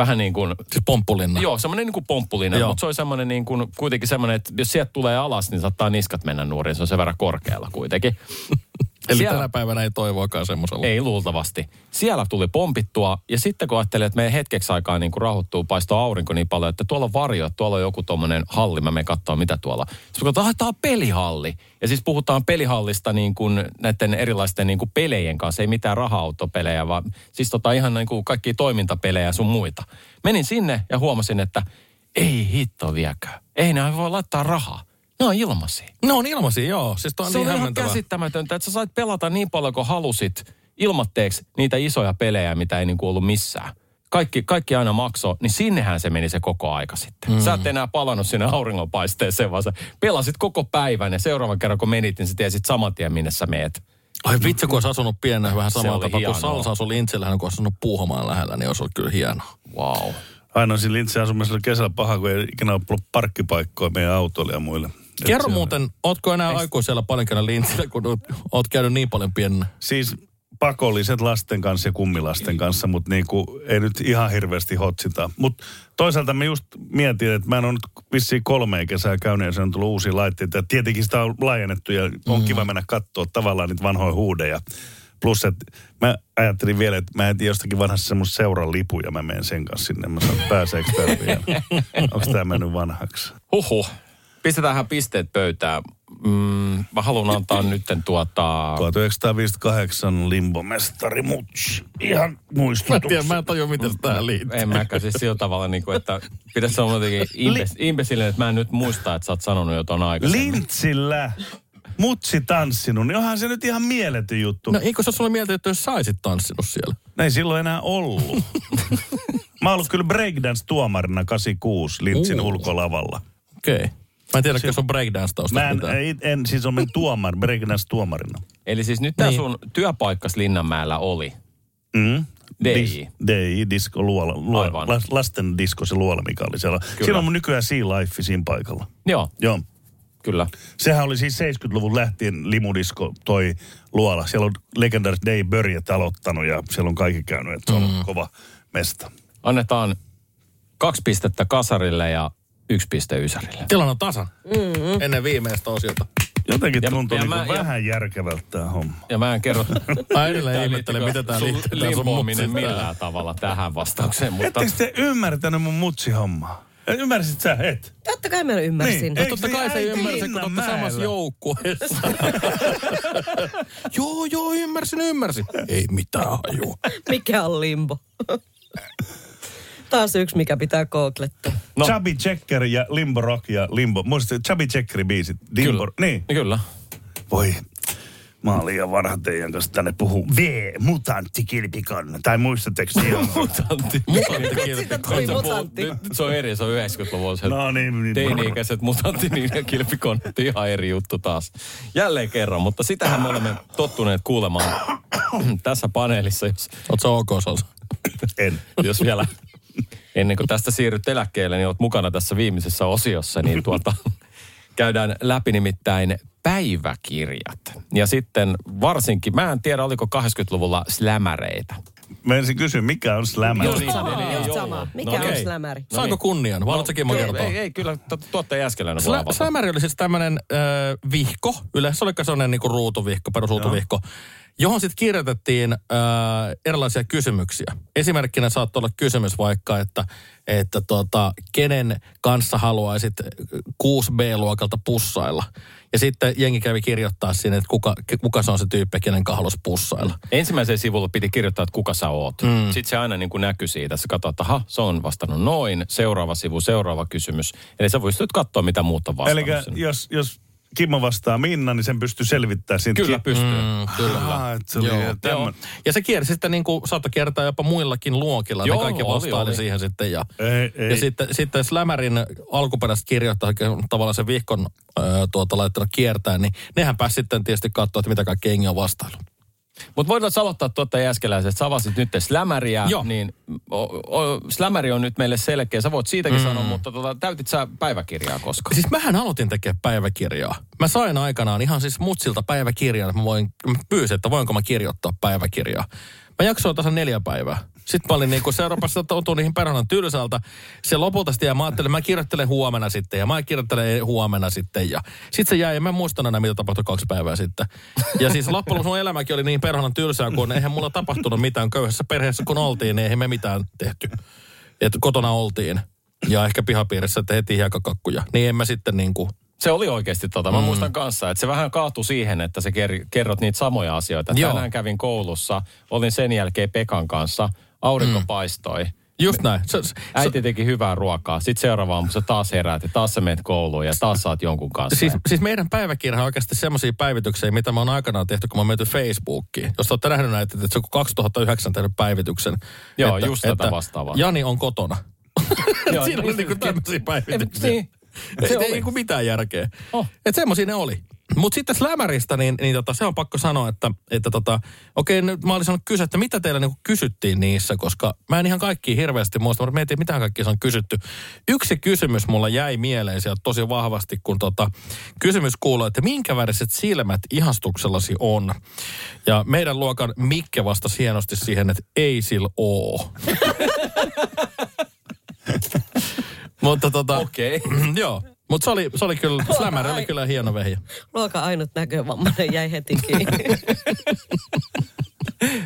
Speaker 3: Vähän niin kuin,
Speaker 4: Siis pomppulinna.
Speaker 3: joo, semmoinen niin kuin pomppulinen,
Speaker 4: Joo.
Speaker 3: mutta se on semmoinen niin kuin, kuitenkin semmoinen, että jos sieltä tulee alas, niin saattaa niskat mennä nuoriin. Se on sen verran korkealla kuitenkin.
Speaker 4: Eli
Speaker 3: Siellä-
Speaker 4: tänä päivänä ei toivoakaan semmoisella.
Speaker 3: Ei luultavasti. Siellä tuli pompittua ja sitten kun ajattelin, että meidän hetkeksi aikaa niin kuin rauhoittuu, paistaa aurinko niin paljon, että tuolla on varjo, että tuolla on joku tuommoinen halli, mä menen katsoa mitä tuolla. Sitten kun katsotaan, tämä on pelihalli. Ja siis puhutaan pelihallista niin kuin näiden erilaisten niin kuin pelejen kanssa, ei mitään raha-autopelejä, vaan siis tota ihan niin kuin kaikkia toimintapelejä ja sun muita. Menin sinne ja huomasin, että ei hitto viekään. Ei nämä voi laittaa rahaa. Ne on ilmaisia.
Speaker 4: No on ilmaisia, joo. Siis toi on
Speaker 3: Se
Speaker 4: niin
Speaker 3: on ihan käsittämätöntä, että sä sait pelata niin paljon kuin halusit ilmatteeksi niitä isoja pelejä, mitä ei niinku ollut missään. Kaikki, kaikki aina makso, niin sinnehän se meni se koko aika sitten. Mm. Sä et enää palannut sinne auringonpaisteeseen, vaan sä pelasit koko päivän ja seuraavan kerran kun menit, niin sä tiesit saman tien, minne sä meet.
Speaker 4: Ai vitsi, kun olisi asunut pienenä vähän samalla tapaa kuin
Speaker 3: hienoa.
Speaker 4: Salsa asui Lintsillähän, kun olisi asunut Puuhamaan lähellä, niin olisi ollut kyllä hienoa.
Speaker 3: Wow.
Speaker 6: Aina siinä Lintsin asumisessa oli kesällä paha, kun ei ikinä ollut parkkipaikkoja meidän autoille ja muille.
Speaker 4: Kerro
Speaker 6: se-
Speaker 4: muuten, ootko enää aikuisella paljon käynyt Lintsillä, kun oot, käynyt niin paljon pienenä?
Speaker 6: Siis pakolliset lasten kanssa ja kummilasten kanssa, mutta niinku, ei nyt ihan hirveästi hotsita. Mutta toisaalta mä just mietin, että mä en ole nyt vissiin kolme kesää käynyt ja se on tullut uusia laitteita. Ja tietenkin sitä on laajennettu ja on kiva mennä katsoa tavallaan niitä vanhoja huudeja. Plus, että mä ajattelin vielä, että mä etin jostakin vanhassa semmoista seuran lipuja, mä menen sen kanssa sinne. Mä sanon, pääseekö täällä vielä? Onko tämä mennyt vanhaksi?
Speaker 3: Huhhuh. Pistetäänhän pisteet pöytään. Mm, mä haluan antaa nytten tuota...
Speaker 6: 1958 limbomestari Muts. Ihan
Speaker 4: Mä en tiedä, mä en tajua, miten se tähän liittyy.
Speaker 3: En mäkään siis sillä tavalla, niin kuin, että pitäisi sanoa jotenkin impes, impesille, että mä en nyt muista, että sä oot sanonut jo ton aikaisemmin.
Speaker 6: Lintsillä mutsi tanssinut, niin onhan se nyt ihan mieletön juttu.
Speaker 4: No
Speaker 6: No.
Speaker 4: eikö se ole sulle mieltä, että jos saisit tanssinut siellä?
Speaker 6: Ei silloin enää ollut. Mä oon ollut kyllä breakdance-tuomarina 86 Lintsin
Speaker 4: Uu.
Speaker 6: ulkolavalla.
Speaker 4: Okei. Okay. Mä en tiedä, jos on breakdance taustasta
Speaker 6: Mä en,
Speaker 4: mitään.
Speaker 6: en, en siis olen tuomar, breakdance-tuomarina.
Speaker 3: Eli siis nyt tämä
Speaker 4: Niin.
Speaker 3: sun työpaikkas Linnanmäellä oli.
Speaker 6: Mm.
Speaker 3: DJ.
Speaker 6: DJ, disco, luola, luola las- lasten disco se luola, mikä oli siellä. Kyllä. Siinä on mun nykyään Sea Life siinä paikalla.
Speaker 3: Joo,
Speaker 6: Joo.
Speaker 3: kyllä.
Speaker 6: Sehän oli siis 70-luvun lähtien limudisko toi luola. Siellä on legendariset Dave Börjet aloittanut ja siellä on kaikki käynyt, että se on mm. kova mesta.
Speaker 3: Annetaan kaksi pistettä kasarille ja yksi piste ysärille.
Speaker 4: Tilanne on tasa. Mm-hmm. Ennen viimeistä osiota.
Speaker 6: Jotenkin
Speaker 3: Ja-
Speaker 6: tuntuu
Speaker 3: ja
Speaker 6: niin
Speaker 3: mä- ja-
Speaker 6: vähän järkevältä tämä homma.
Speaker 3: Ja mä en kerro...
Speaker 4: Mä edelleen ihmettelen, tää
Speaker 3: sun
Speaker 4: liittyy
Speaker 3: limpoaminen millään tavalla tähän vastaukseen, mutta...
Speaker 6: Ettekö te ymmärtänyt mun mutsihommaa? Ymmärsit sä, et?
Speaker 5: Totta kai mä ymmärsin.
Speaker 6: Niin.
Speaker 4: No totta
Speaker 6: niin
Speaker 4: kai se
Speaker 6: äiti
Speaker 4: ymmärsi, kun olette samassa joukkueessa. joo, joo, ymmärsin, ymmärsin. Ei mitään hajua.
Speaker 5: Mikä on limbo? Taas yksi, mikä pitää googlettaa.
Speaker 3: No.
Speaker 6: Chubby Checker ja Limbo Rock ja Limbo. Muistatte Chubby Checkerin biisit? Limbo,
Speaker 3: Kyllä.
Speaker 6: Niin.
Speaker 3: Kyllä.
Speaker 6: Voi. Mä oon liian vanha teidän kanssa tänne puhuu. V, mutantti kilpikonna. Tai muistatteko ihan?
Speaker 3: Mutantti.
Speaker 5: Siitä tuli mutantti.
Speaker 3: Nyt se on eri, se on 90-luvun. Se
Speaker 6: no niin, niin.
Speaker 3: Teini-ikäiset mutantti niin ja kilpikonnat, ihan eri juttu taas. Jälleen kerran, mutta sitähän me olemme tottuneet kuulemaan tässä paneelissa, jos,
Speaker 4: sä ok, Salsa?
Speaker 6: En.
Speaker 3: jos vielä ennen kuin tästä siirryt eläkkeelle, niin olet mukana tässä viimeisessä osiossa, niin tuota, käydään läpi nimittäin päiväkirjat. Ja sitten varsinkin, mä en tiedä oliko 80-luvulla slämäreitä.
Speaker 6: Mä ensin kysyn, mikä on slämä?
Speaker 3: Joo, niin.
Speaker 5: Sama, just
Speaker 3: joo.
Speaker 5: sama. Mikä
Speaker 3: No
Speaker 5: on
Speaker 3: okei.
Speaker 5: slämäri?
Speaker 3: No
Speaker 4: Saanko
Speaker 3: niin.
Speaker 4: kunnian? Vai haluatko Kimmo
Speaker 3: Ei,
Speaker 4: kertoa?
Speaker 3: ei, ei, kyllä tu- tuottaja
Speaker 4: Slä,
Speaker 3: avata.
Speaker 4: slämäri oli siis tämmöinen äh, vihko, yleensä oli sellainen niinku ruutuvihko, perusruutuvihko, johon sitten kirjoitettiin äh, erilaisia kysymyksiä. Esimerkkinä saattoi olla kysymys vaikka, että, että tota, kenen kanssa haluaisit 6B-luokalta pussailla. Ja sitten jengi kävi kirjoittaa sinne, että kuka, kuka se on se tyyppi, kenen kanssa haluaisi pussailla.
Speaker 3: Ensimmäisellä sivulla piti kirjoittaa, että kuka sä oot. Mm. Sitten se aina niin kuin näkyi siitä. Sä katsoit, että aha, se on vastannut noin. Seuraava sivu, seuraava kysymys. Eli sä voisit nyt katsoa, mitä muuta on vastannut.
Speaker 6: Eli jos, jos Kimmo vastaa Minna, niin sen pystyy selvittämään siitä.
Speaker 3: Kyllä pystyy.
Speaker 4: Mm, kyllä.
Speaker 6: Ah, se oli
Speaker 4: Joo.
Speaker 6: Joo.
Speaker 4: Ja se kiersi sitten niin kuin, saattoi kiertää jopa muillakin luokilla.
Speaker 3: Joo,
Speaker 4: ne kaikki vastaili siihen sitten. Ja,
Speaker 6: Ei, ei.
Speaker 4: ja sitten, sitten Slämärin alkuperäiset kirjoittajat, tavallaan se vihkon ö, tuota, laittanut kiertää, niin nehän pääsi sitten tietysti katsoa, että mitä kaikki jengi on vastailu.
Speaker 3: Mutta voidaan aloittaa tuottaja Jääskeläisestä. että Sä avasit nyt slämäriä,
Speaker 4: Joo.
Speaker 3: niin o, o, slämäri on nyt meille selkeä. Sä voit siitäkin mm. sanoa, mutta tota, täytit sä päiväkirjaa koska?
Speaker 4: Siis mähän aloitin tekemään päiväkirjaa. Mä sain aikanaan ihan siis mutsilta päiväkirjan, että mä, voin, mä pyysin, että voinko mä kirjoittaa päiväkirjaa. Mä jaksoin tasan neljä päivää. Sitten mä olin niin kuin, se rupesi tuntua niihin perhanan tylsältä. Se lopulta sitten, ja mä ajattelin, mä kirjoittelen huomenna sitten, ja mä kirjoittelen huomenna sitten, ja sitten se jäi, ja mä en muistan enää, mitä tapahtui kaksi päivää sitten. Ja siis loppujen lopuksi mun elämäkin oli niin perhanan tylsää, kun eihän mulla tapahtunut mitään köyhässä perheessä, kun oltiin, niin eihän me mitään tehty. Että kotona oltiin, ja ehkä pihapiirissä tehtiin hiekakakkuja. Niin en mä sitten niin kuin,
Speaker 3: Se oli oikeasti tota. Mä mm. muistan kanssa, että se vähän kaatui siihen, että sä ker- kerrot niitä samoja asioita.
Speaker 4: Joo.
Speaker 3: Tänään kävin koulussa, olin sen jälkeen Pekan kanssa, aurinko mm. paistoi.
Speaker 4: just näin. Se, se,
Speaker 3: Äiti teki hyvää ruokaa. Sitten seuraava aamu sä taas heräät ja taas sä menet kouluun ja taas saat jonkun kanssa.
Speaker 4: Siis, siis meidän päiväkirja on oikeasti semmoisia päivityksiä, mitä mä oon aikanaan tehty, kun mä oon menty Facebookiin. Jos te olette nähnyt näitä, että se on 2009 tehnyt päivityksen.
Speaker 3: Joo,
Speaker 4: että,
Speaker 3: just tätä vastaavaa.
Speaker 4: Jani on kotona.
Speaker 3: Joo,
Speaker 4: Siinä oli
Speaker 3: niin,
Speaker 4: niinku
Speaker 3: niin,
Speaker 4: tämmöisiä päivityksiä.
Speaker 3: niin.
Speaker 4: Se ei
Speaker 3: oli.
Speaker 4: niinku mitään järkeä.
Speaker 3: Oh.
Speaker 4: Että semmoisia ne oli. Mutta sitten Slämäristä, niin, niin tota, se on pakko sanoa, että, että tota, okei, nyt mä olisin sanonut kysyä, että mitä teillä niinku kysyttiin niissä, koska mä en ihan kaikki hirveästi muista, mutta mietin, mitä kaikki on kysytty. Yksi kysymys mulla jäi mieleen sieltä tosi vahvasti, kun tota, kysymys kuuluu, että minkä väriset silmät ihastuksellasi on? Ja meidän luokan Mikke vastasi hienosti siihen, että ei sillä oo. Mutta tota,
Speaker 3: Okei.
Speaker 4: joo. Mutta se oli, se oli kyllä, Slämäri oli kyllä hieno vehjä.
Speaker 5: Luokan ainut näkövammainen jäi heti kiinni.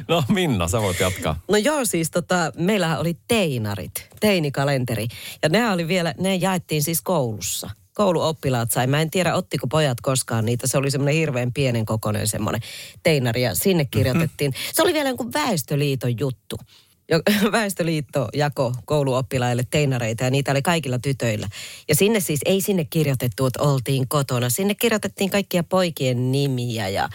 Speaker 3: No Minna, sä voit jatkaa.
Speaker 5: No joo, siis tota, meillähän oli teinarit, teinikalenteri. Ja ne oli vielä, ne jaettiin siis koulussa. Kouluoppilaat sai. Mä en tiedä, ottiko pojat koskaan niitä. Se oli semmoinen hirveän pienen kokoinen semmoinen teinari ja sinne kirjoitettiin. Se oli vielä jonkun Väestöliiton juttu. Väestöliitto jako kouluoppilaille teinareita ja niitä oli kaikilla tytöillä. Ja sinne siis ei sinne kirjoitettu, että oltiin kotona. Sinne kirjoitettiin kaikkia poikien nimiä ja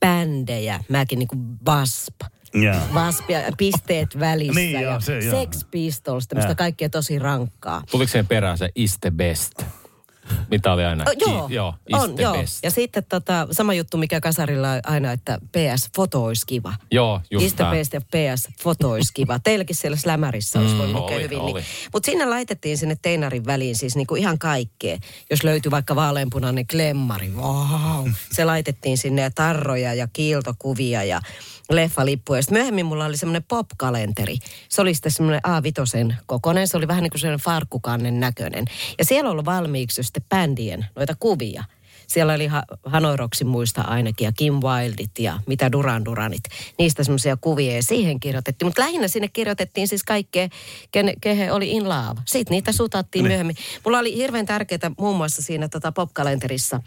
Speaker 5: bändejä. Mäkin niin kuin Wasp.
Speaker 6: Jaa.
Speaker 5: Vaspia, pisteet välissä
Speaker 6: Niin, joo,
Speaker 5: ja
Speaker 6: se, joo.
Speaker 5: Sex Pistols, tämmöistä
Speaker 6: Joo.
Speaker 5: kaikkea tosi rankkaa.
Speaker 3: Tuliko sen perään se is the best? Mitä oli aina?
Speaker 5: Oh, joo,
Speaker 3: Ki- joo,
Speaker 5: on, joo.
Speaker 3: best.
Speaker 5: Ja sitten tota, sama juttu, mikä kasarilla on aina, että PS, foto olisi kiva.
Speaker 3: Joo, just
Speaker 5: Is the
Speaker 3: tää.
Speaker 5: best ja PS, foto olisi kiva. Teilläkin siellä Slämärissä olisi voinut lukea
Speaker 3: oli,
Speaker 5: hyvin.
Speaker 3: oli.
Speaker 5: Niin. Mutta sinne laitettiin sinne teinarin väliin siis niinku ihan kaikkea. Jos löytyi vaikka vaaleanpunainen klemmari, wow. Se laitettiin sinne ja tarroja ja kiiltokuvia ja leffalippuja. Sitten myöhemmin mulla oli semmoinen pop-kalenteri. Se oli sitten semmoinen A5 kokonen. Se oli vähän niin kuin semmoinen farkkukannen näköinen. Ja siellä ollut valmiiksi jo sitten bändien noita kuvia. Siellä oli ha- Hanoiroksin muista ainakin ja Kim Wildit ja mitä Duran Duranit. Niistä semmoisia kuvia ja siihen kirjoitettiin. Mutta lähinnä sinne kirjoitettiin siis kaikkea, ken, kehe oli in love. Sitten niitä sutattiin
Speaker 6: Niin.
Speaker 5: myöhemmin. Mulla oli hirveän tärkeää muun muassa siinä tota pop-kalenterissa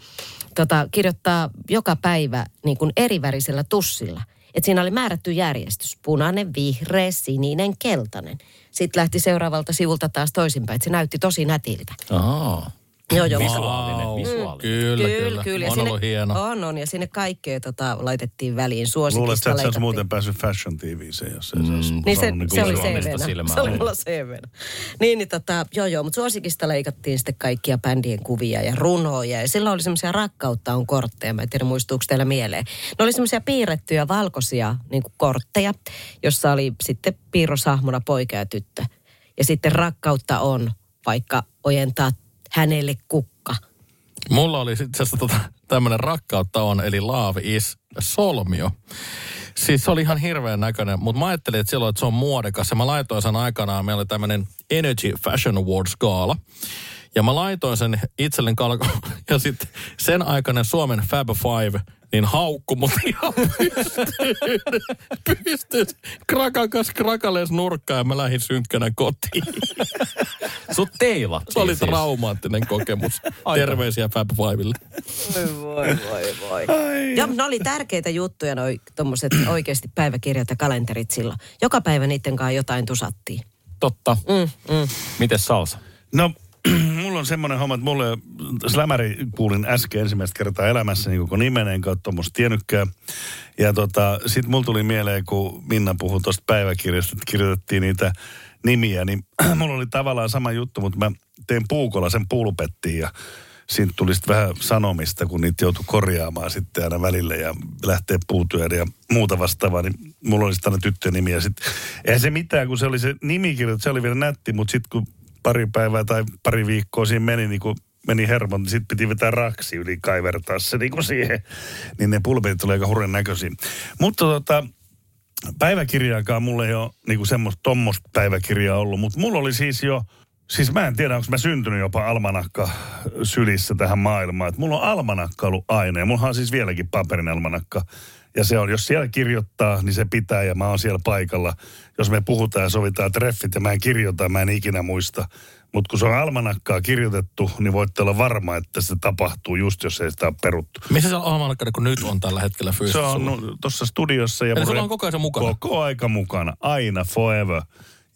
Speaker 5: tota, kirjoittaa joka päivä niin kuin erivärisellä tussilla. Et siinä oli määrätty järjestys. Punainen, vihreä, sininen, keltainen. Sitten lähti seuraavalta sivulta taas toisinpäin. Se näytti tosi nätiltä.
Speaker 3: Ahaa.
Speaker 5: Joo, joo.
Speaker 3: Visuaalinen,
Speaker 4: Wow.
Speaker 3: visuaalinen.
Speaker 4: Kyllä, kyllä. kyllä.
Speaker 5: Ja
Speaker 4: On
Speaker 5: sinne,
Speaker 4: ollut hieno.
Speaker 5: On, on. Ja sinne kaikkea tota, laitettiin väliin.
Speaker 6: Luulet,
Speaker 5: Suosikista
Speaker 6: että sä olisi muuten päässyt Fashion TVseen, jos ei se olisi
Speaker 5: Niin se,
Speaker 6: ollut
Speaker 5: se oli CV-nä. Se oli mulla CV-nä. Niin, niin tota, joo joo, mutta suosikista leikattiin sitten kaikkia bändien kuvia ja runoja. Ja silloin oli semmoisia rakkautta on kortteja, mä en tiedä muistuuko teillä mieleen. Ne oli semmoisia piirrettyjä valkoisia niin kuin kortteja, jossa oli sitten piirrosahmona poika ja tyttö. Ja sitten rakkautta on, vaikka ojentaa hänelle kukka.
Speaker 4: Mulla oli itse asiassa tota, tämmöinen rakkautta on, eli love is solmio. Siis se oli ihan hirveän näköinen, mutta mä ajattelin, että silloin, että se on muodekas. Ja mä laitoin sen aikanaan, meillä oli tämmöinen Energy Fashion Awards gaala. Ja mä laitoin sen itselleni kalko. Ja sitten sen aikainen Suomen Fab Five, niin haukku mut ihan pystyyn. pystyyn. Krakakas krakalees nurkkaan ja mä lähdin synkkänä kotiin.
Speaker 3: Sut teilat.
Speaker 4: Se oli
Speaker 3: siis.
Speaker 4: traumaattinen kokemus. Terveisiä Fab Fivelle.
Speaker 5: Voi, voi, voi. Ja ne oli tärkeitä juttuja, noi tommoset oikeasti päiväkirjat ja kalenterit silloin. Joka päivä niiden kanssa jotain tusattiin.
Speaker 3: Totta.
Speaker 5: Mm, mm.
Speaker 3: Mites salsa?
Speaker 6: No, on semmoinen homma, että mulle Slämäri kuulin äsken ensimmäistä kertaa elämässäni koko nimeneen kautta tuommoista tiennykkää. Ja tota, sit mulla tuli mieleen, kun Minna puhui tuosta päiväkirjasta, että kirjoitettiin niitä nimiä, niin mulla oli tavallaan sama juttu, mutta mä tein puukolla sen pulpettiin ja siitä tuli sitten vähän sanomista, kun niitä joutui korjaamaan sitten aina välillä ja lähtee puutyötä ja muuta vastaavaa, niin mulla oli sitten aina tyttöjen nimi ja sitten, eihän se mitään, kun se oli se nimikirjoitus, se oli vielä nätti, mutta sitten kun pari päivää tai pari viikkoa siinä meni, niin kun meni hermon, niin sitten piti vetää raksi yli kaivertaa se niin kuin siihen, niin ne pulpetit tuli aika hurjan näköisiä. Mutta tota, päiväkirjaakaan mulla ei ole niin semmoista tommoista päiväkirjaa ollut, mutta mulla oli siis jo, siis mä en tiedä, onko mä syntynyt jopa almanakka sylissä tähän maailmaan. Et mulla on almanakka ollut aina ja mulla on siis vieläkin paperin almanakka. Ja se on, jos siellä kirjoittaa, niin se pitää ja mä oon siellä paikalla. Jos me puhutaan ja sovitaan treffit ja mä en kirjoita, mä en ikinä muista. Mutta kun se on almanakkaa kirjoitettu, niin voitte olla varma, että se tapahtuu just, jos ei sitä ole peruttu.
Speaker 4: Missä se almanakkari, kun nyt on tällä hetkellä
Speaker 6: Se
Speaker 4: fyysisesti?
Speaker 6: on
Speaker 4: sulla?
Speaker 6: tuossa studiossa. Ja
Speaker 4: Eli
Speaker 6: rep-
Speaker 4: on koko ajan se mukana?
Speaker 6: Koko aika mukana. Aina, forever.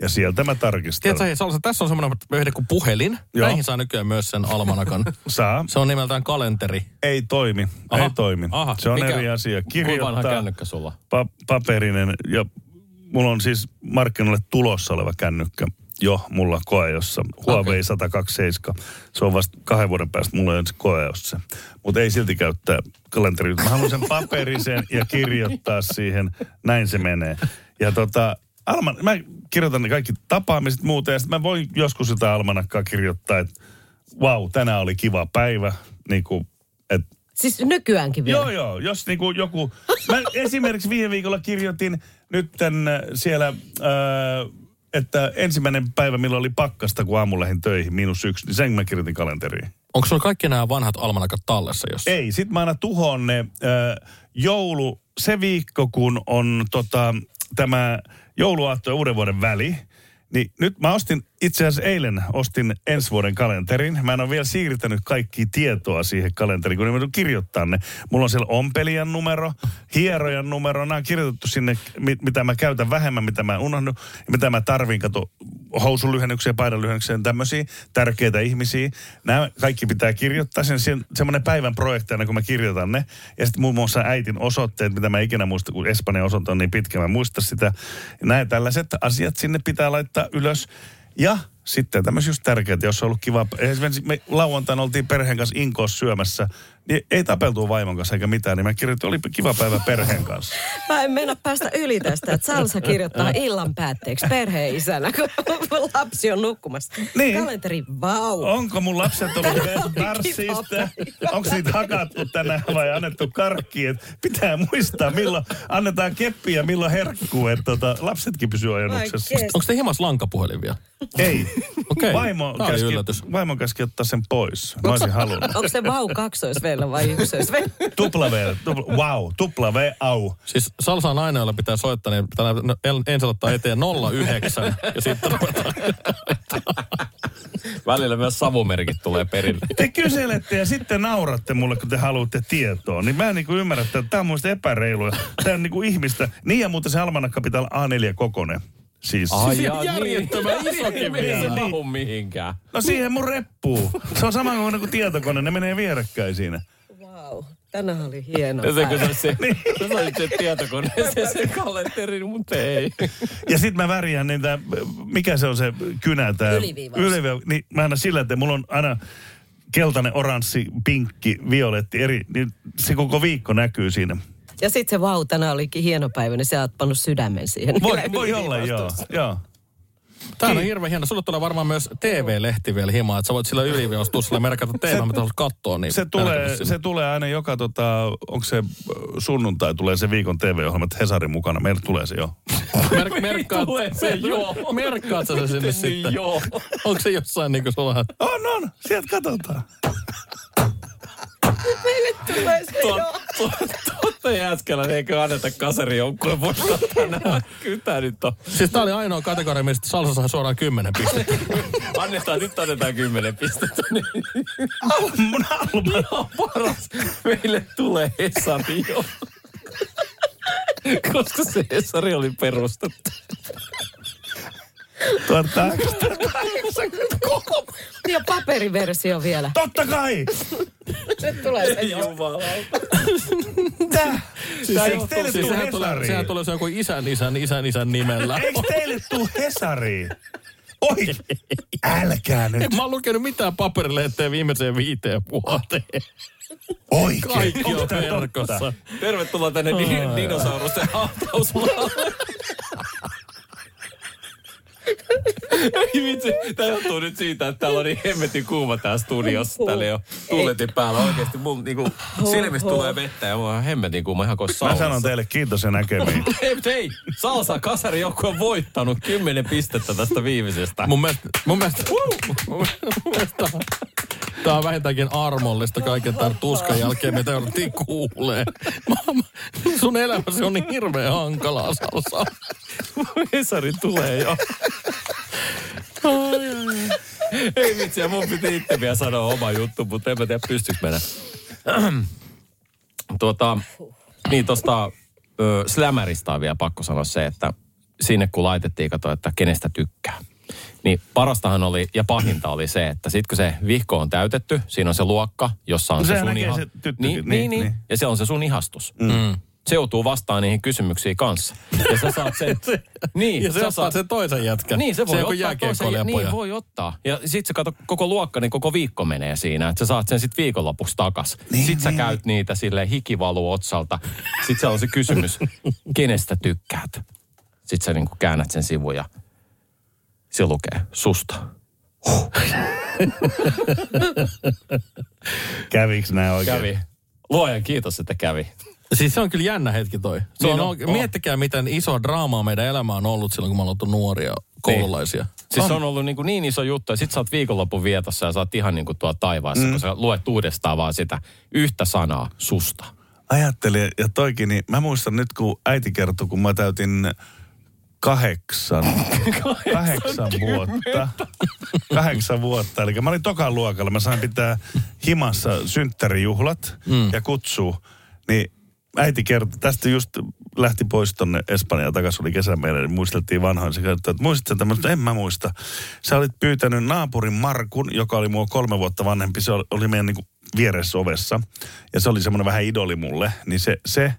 Speaker 6: Ja sieltä mä tarkistan.
Speaker 4: Tiedätkö, Salsa, tässä on semmoinen vehde kuin puhelin.
Speaker 6: Joo.
Speaker 4: Näihin saa nykyään myös sen almanakan.
Speaker 6: Saa.
Speaker 4: se on nimeltään kalenteri.
Speaker 6: Ei toimi.
Speaker 4: Aha.
Speaker 6: Ei toimi.
Speaker 4: Aha.
Speaker 6: Se on
Speaker 3: Mikä-
Speaker 6: eri asia.
Speaker 3: Kuinka vanha
Speaker 6: Kirjoittaa
Speaker 3: kännykkä sulla?
Speaker 6: pa- paperinen ja mulla on siis markkinoille tulossa oleva kännykkä jo mulla koe, jossa Huawei 127. Se on vasta kahden vuoden päästä mulla on se. Mutta ei silti käyttää kalenteri. Mä haluan sen paperisen ja kirjoittaa siihen. Näin se menee. Ja tota, Alman, mä kirjoitan ne kaikki tapaamiset muuta ja sitten mä voin joskus jotain almanakkaa kirjoittaa, että wow, tänään oli kiva päivä. Niin kuin, että
Speaker 5: Siis nykyäänkin vielä.
Speaker 6: Joo, joo. Jos niinku joku... Mä esimerkiksi viime viikolla kirjoitin nyt siellä, äh, että ensimmäinen päivä, milloin oli pakkasta, kun aamulla lähdin töihin, miinus yksi, niin sen mä kirjoitin kalenteriin.
Speaker 4: Onko sulla kaikki nämä vanhat almanakat tallessa jos?
Speaker 6: Ei, sit mä aina tuhon ne äh, joulu, se viikko, kun on tota, tämä jouluaatto ja uuden vuoden väli, niin nyt mä ostin, itse asiassa eilen ostin ensi vuoden kalenterin. Mä en ole vielä siirtänyt kaikki tietoa siihen kalenteriin, kun joudun kirjoittaa ne. Mulla on siellä ompelijan numero, hierojan numero. Nämä on kirjoitettu sinne, mit- mitä mä käytän vähemmän, mitä mä unohdun, mitä mä tarvin, kato, housunlyhennyksiä, paidanlyhennyksiä, tämmöisiä tärkeitä ihmisiä. Nämä kaikki pitää kirjoittaa. Sen, sen, semmoinen päivän projekti aina, kun mä kirjoitan ne. Ja sitten muun muassa äitin osoitteet, mitä mä ikinä muista, kun Espanjan osoite on niin pitkä, mä muista sitä. Nämä tällaiset asiat sinne pitää laittaa ylös. Ja sitten tämmöisiä just tärkeitä, jos on ollut kiva. Esimerkiksi me lauantaina oltiin perheen kanssa Inkoossa syömässä, niin ei tapeltu vaimon kanssa eikä mitään, niin mä kirjoitin, oli kiva päivä perheen kanssa.
Speaker 5: Mä en mennä päästä yli tästä, että Salsa kirjoittaa illan päätteeksi perheen isänä, kun lapsi on nukkumassa.
Speaker 6: Niin.
Speaker 5: Kalenteri, vau.
Speaker 6: Onko mun lapset ollut Barsista? Onko niitä hakattu tänään vai annettu karkki? Et pitää muistaa, milloin annetaan keppiä, milloin herkkuu, että tota, lapsetkin pysyy ajannuksessa.
Speaker 5: Ai kes-
Speaker 4: Onko te himas lankapuhelin vielä?
Speaker 6: Ei.
Speaker 4: Okei.
Speaker 6: Vaimo, käski, vaimo käski ottaa sen pois. Mä olisin halunnut.
Speaker 5: Onko se vau kaksoisveellä vai yksoisveellä?
Speaker 6: Tupla V, tupla, wow, tupla V, au.
Speaker 4: Siis Salsa on aina, jolla pitää soittaa, niin pitää en- ensin ottaa eteen 09 ja sitten ruvetaan.
Speaker 3: Välillä myös savumerkit tulee perille.
Speaker 6: Te kyselette ja sitten nauratte mulle, kun te haluatte tietoa. Niin mä en niin ymmärrä, että tämä on muista epäreilua. Tämä on niin kuin ihmistä. Niin ja muuten se almanakka pitää olla A4 kokonen. Siis.
Speaker 3: Ai jaa,
Speaker 4: Järjettömän
Speaker 3: niin.
Speaker 4: isokin
Speaker 3: Ei se
Speaker 6: vielä.
Speaker 3: mahu mihinkään.
Speaker 6: No siihen mun reppuu. Se on sama kuin tietokone, ne menee vierekkäin siinä.
Speaker 5: Vau, tänään oli hieno
Speaker 3: Ja se, kun se, se, se sai se tietokoneeseen se kalenteri, mutta ei.
Speaker 6: Ja sit mä värjään niitä, mikä se on se kynä tää?
Speaker 5: Yliviivaus.
Speaker 6: Yliviiva, niin mä aina sillä, että mulla on aina keltainen, oranssi, pinkki, violetti, eri, niin se koko viikko näkyy siinä.
Speaker 5: Ja sitten se vau, tänään olikin hieno päivä, niin sä oot pannut sydämen siihen.
Speaker 6: Voi, voi olla, joo. joo.
Speaker 4: Tämä on hirveän hieno. Sulle tulee varmaan myös TV-lehti vielä himaa, että sä voit sillä yliviostusilla merkata teemään, mitä haluat katsoa. Niin
Speaker 6: Se tulee, se tulee aina joka, tota, onko se sunnuntai, tulee se viikon TV-ohjelma, että Hesarin mukana. Meillä tulee se jo.
Speaker 4: Mer- merkkaat,
Speaker 3: Tulee se, joo.
Speaker 4: merkkaat sä se sinne
Speaker 3: Niin,
Speaker 4: sitten?
Speaker 3: joo.
Speaker 4: Onko se jossain niin kuin sulla?
Speaker 6: On, on. Sieltä katsotaan.
Speaker 5: Tulee se
Speaker 3: Tuo-
Speaker 5: joo.
Speaker 3: tuo- Tuotta jätkällä eikö anneta kasarijoukkueen voittaa tänään. Kyllä tää nyt on.
Speaker 4: Siis tää oli ainoa kategoria, mistä Salsa sai suoraan kymmenen pistettä.
Speaker 3: Annetaan, nyt annetaan kymmenen pistettä. Niin
Speaker 6: Mun Alma.
Speaker 3: ihan paras. Meille tulee Hesari jo. Koska se Hesari oli perustettu.
Speaker 6: 1883.
Speaker 5: Ja paperiversio vielä.
Speaker 6: Totta kai!
Speaker 5: Nyt tulee se joo.
Speaker 3: Jumala.
Speaker 6: Tää.
Speaker 4: Siis,
Speaker 6: Eikö teille
Speaker 4: siis
Speaker 6: tuu
Speaker 4: sehän, tulee, sehän tulee se joku isän, isän, isän, isän nimellä.
Speaker 6: Eikö teille tuu Hesariin? Oi, älkää nyt.
Speaker 4: En mä oon lukenut mitään paperilehteä viimeiseen viiteen vuoteen.
Speaker 6: Oikein.
Speaker 4: Kaikki on
Speaker 6: tää
Speaker 4: verkossa.
Speaker 3: Tervetuloa tänne di- dinosaurusten hautausmaalle. Ei vitsi, tää johtuu nyt siitä, että täällä on niin hemmetin kuuma tää studiossa. Täällä ei ole tuuletin päällä oikeesti. Mun niinku silmistä tulee vettä ja mulla on hemmetin kuuma ihan kuin
Speaker 6: Mä
Speaker 3: saunassa.
Speaker 6: sanon teille kiitos ja näkemiin.
Speaker 3: Hei, hei, Salsa Kasari joku on voittanut 10 pistettä tästä viimeisestä.
Speaker 4: Mun mielestä, mun mielestä, mun mielestä Tämä on vähintäänkin armollista kaiken tämän tuskan jälkeen, mitä jouduttiin kuulee. Sun elämäsi on niin hirveän hankalaa, Salsa.
Speaker 3: Hesari tulee jo. Ei vitsi, ja mun piti itse vielä sanoa oma juttu, mutta en mä tiedä pystyykö mennä. tuota, niin tosta ö, Slammerista on vielä pakko sanoa se, että sinne kun laitettiin, kato, että kenestä tykkää. Niin parastahan oli, ja pahinta oli se, että sit kun se vihko on täytetty, siinä on se luokka, jossa on
Speaker 6: No
Speaker 3: se sun
Speaker 6: näkee
Speaker 3: iha...
Speaker 6: se tyttökin,
Speaker 3: niin,
Speaker 6: niin,
Speaker 3: niin, niin,
Speaker 6: niin.
Speaker 3: ja se on se sun ihastus. Mm. Se joutuu vastaan niihin kysymyksiin kanssa. Ja sä saat sen... niin,
Speaker 4: Ja se
Speaker 3: sä
Speaker 4: ottaa sen toisen jätkän.
Speaker 3: niin, se voi
Speaker 4: se
Speaker 3: ottaa toisen,
Speaker 4: jääkiekkoilija
Speaker 3: Niin, voi ottaa. Ja sit se kato, koko luokka, niin koko viikko menee siinä, että sä saat sen sit viikonlopuksi takas.
Speaker 6: Niin,
Speaker 3: sit sä
Speaker 6: niin.
Speaker 3: käyt niitä sille hikivaluu otsalta. Sit se on se kysymys, kenestä tykkäät? Sit sä niinku käännät sen sivun ja se lukee susta.
Speaker 6: Käviks nää oikein?
Speaker 3: Kävi. Luojan kiitos, että kävi.
Speaker 4: Siis se on kyllä jännä hetki toi. Se
Speaker 3: Niin
Speaker 4: on,
Speaker 3: on, on.
Speaker 4: Miettikää, miten iso draamaa meidän elämä on ollut silloin, kun me ollaan oltu nuoria koululaisia.
Speaker 3: Siis se on ollut niin, kuin niin iso juttu, ja sit sä oot viikonlopun vietossa ja sä oot ihan niin kuin tuolla taivaassa, mm. kun sä luet uudestaan vaan sitä yhtä sanaa, susta.
Speaker 6: Ajattelin, ja toikin, niin mä muistan nyt, kun äiti kertoi, kun mä täytin kahdeksan, kahdeksan vuotta. Kahdeksan vuotta. Eli mä olin tokan luokalla. Mä sain pitää himassa synttärijuhlat mm. ja kutsuu. Niin äiti kertoi, tästä just lähti pois tonne Espanjaan takaisin, oli kesä meillä, niin muisteltiin vanhoin. Se kertoi, että muistatko tämmöistä? En mä muista. Sä olit pyytänyt naapurin Markun, joka oli mua kolme vuotta vanhempi. Se oli- meidän niin vieressä ovessa. Ja se oli semmoinen vähän idoli mulle. Niin se, se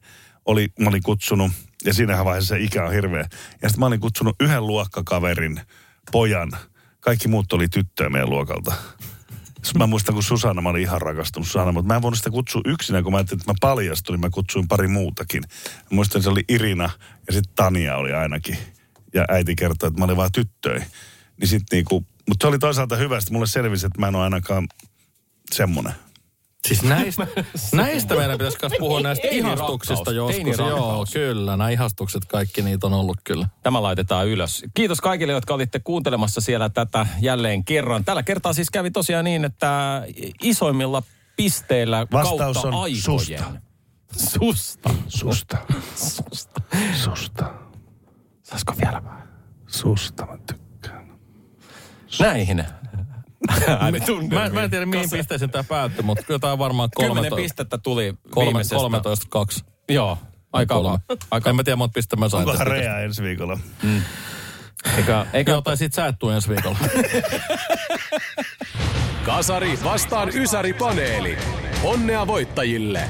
Speaker 6: oli, mä olin kutsunut, ja siinä vaiheessa se ikä on hirveä. Ja sitten mä olin kutsunut yhden luokkakaverin pojan. Kaikki muut oli tyttöjä meidän luokalta. Sitten mä muistan, kun Susanna, mä olin ihan rakastunut Susanna, mutta mä en voinut sitä kutsua yksinä, kun mä ajattelin, että mä paljastuin, niin mä kutsuin pari muutakin. Mä muistan, se oli Irina ja sitten Tania oli ainakin. Ja äiti kertoi, että mä olin vaan tyttöjä. Niin sit niinku, mutta se oli toisaalta hyvä, että mulle selvisi, että mä en ole ainakaan semmonen.
Speaker 4: Siis näistä, näistä meidän pitäisi myös puhua näistä ihastuksista joskus. Joo, kyllä. Nämä ihastukset, kaikki niitä on ollut kyllä.
Speaker 3: Tämä laitetaan ylös. Kiitos kaikille, jotka olitte kuuntelemassa siellä tätä jälleen kerran. Tällä kertaa siis kävi tosiaan niin, että isoimmilla pisteillä
Speaker 6: Vastaus
Speaker 3: kautta
Speaker 6: on
Speaker 3: aikojen.
Speaker 6: susta.
Speaker 3: Susta.
Speaker 6: Susta. Susta.
Speaker 3: Saisiko vielä vähän?
Speaker 6: Susta mä tykkään.
Speaker 3: Näihin.
Speaker 4: Mä, mä en tiedä, mihin pisteeseen tämä päättyi, mutta kyllä tämä on varmaan
Speaker 3: Kymmenen
Speaker 4: 13,
Speaker 3: pistettä tuli
Speaker 4: kolme,
Speaker 3: viimeisestä.
Speaker 4: 13 2.
Speaker 3: Joo, aika
Speaker 4: kolme.
Speaker 3: aika.
Speaker 4: En mä tiedä, monta pistettä mä sain.
Speaker 6: Onkohan. Rea ensi viikolla?
Speaker 3: Eikä, eikä
Speaker 4: Joo, tai sit sä et ensi viikolla.
Speaker 2: Kasari vastaan Ysäri-paneeli. Onnea voittajille!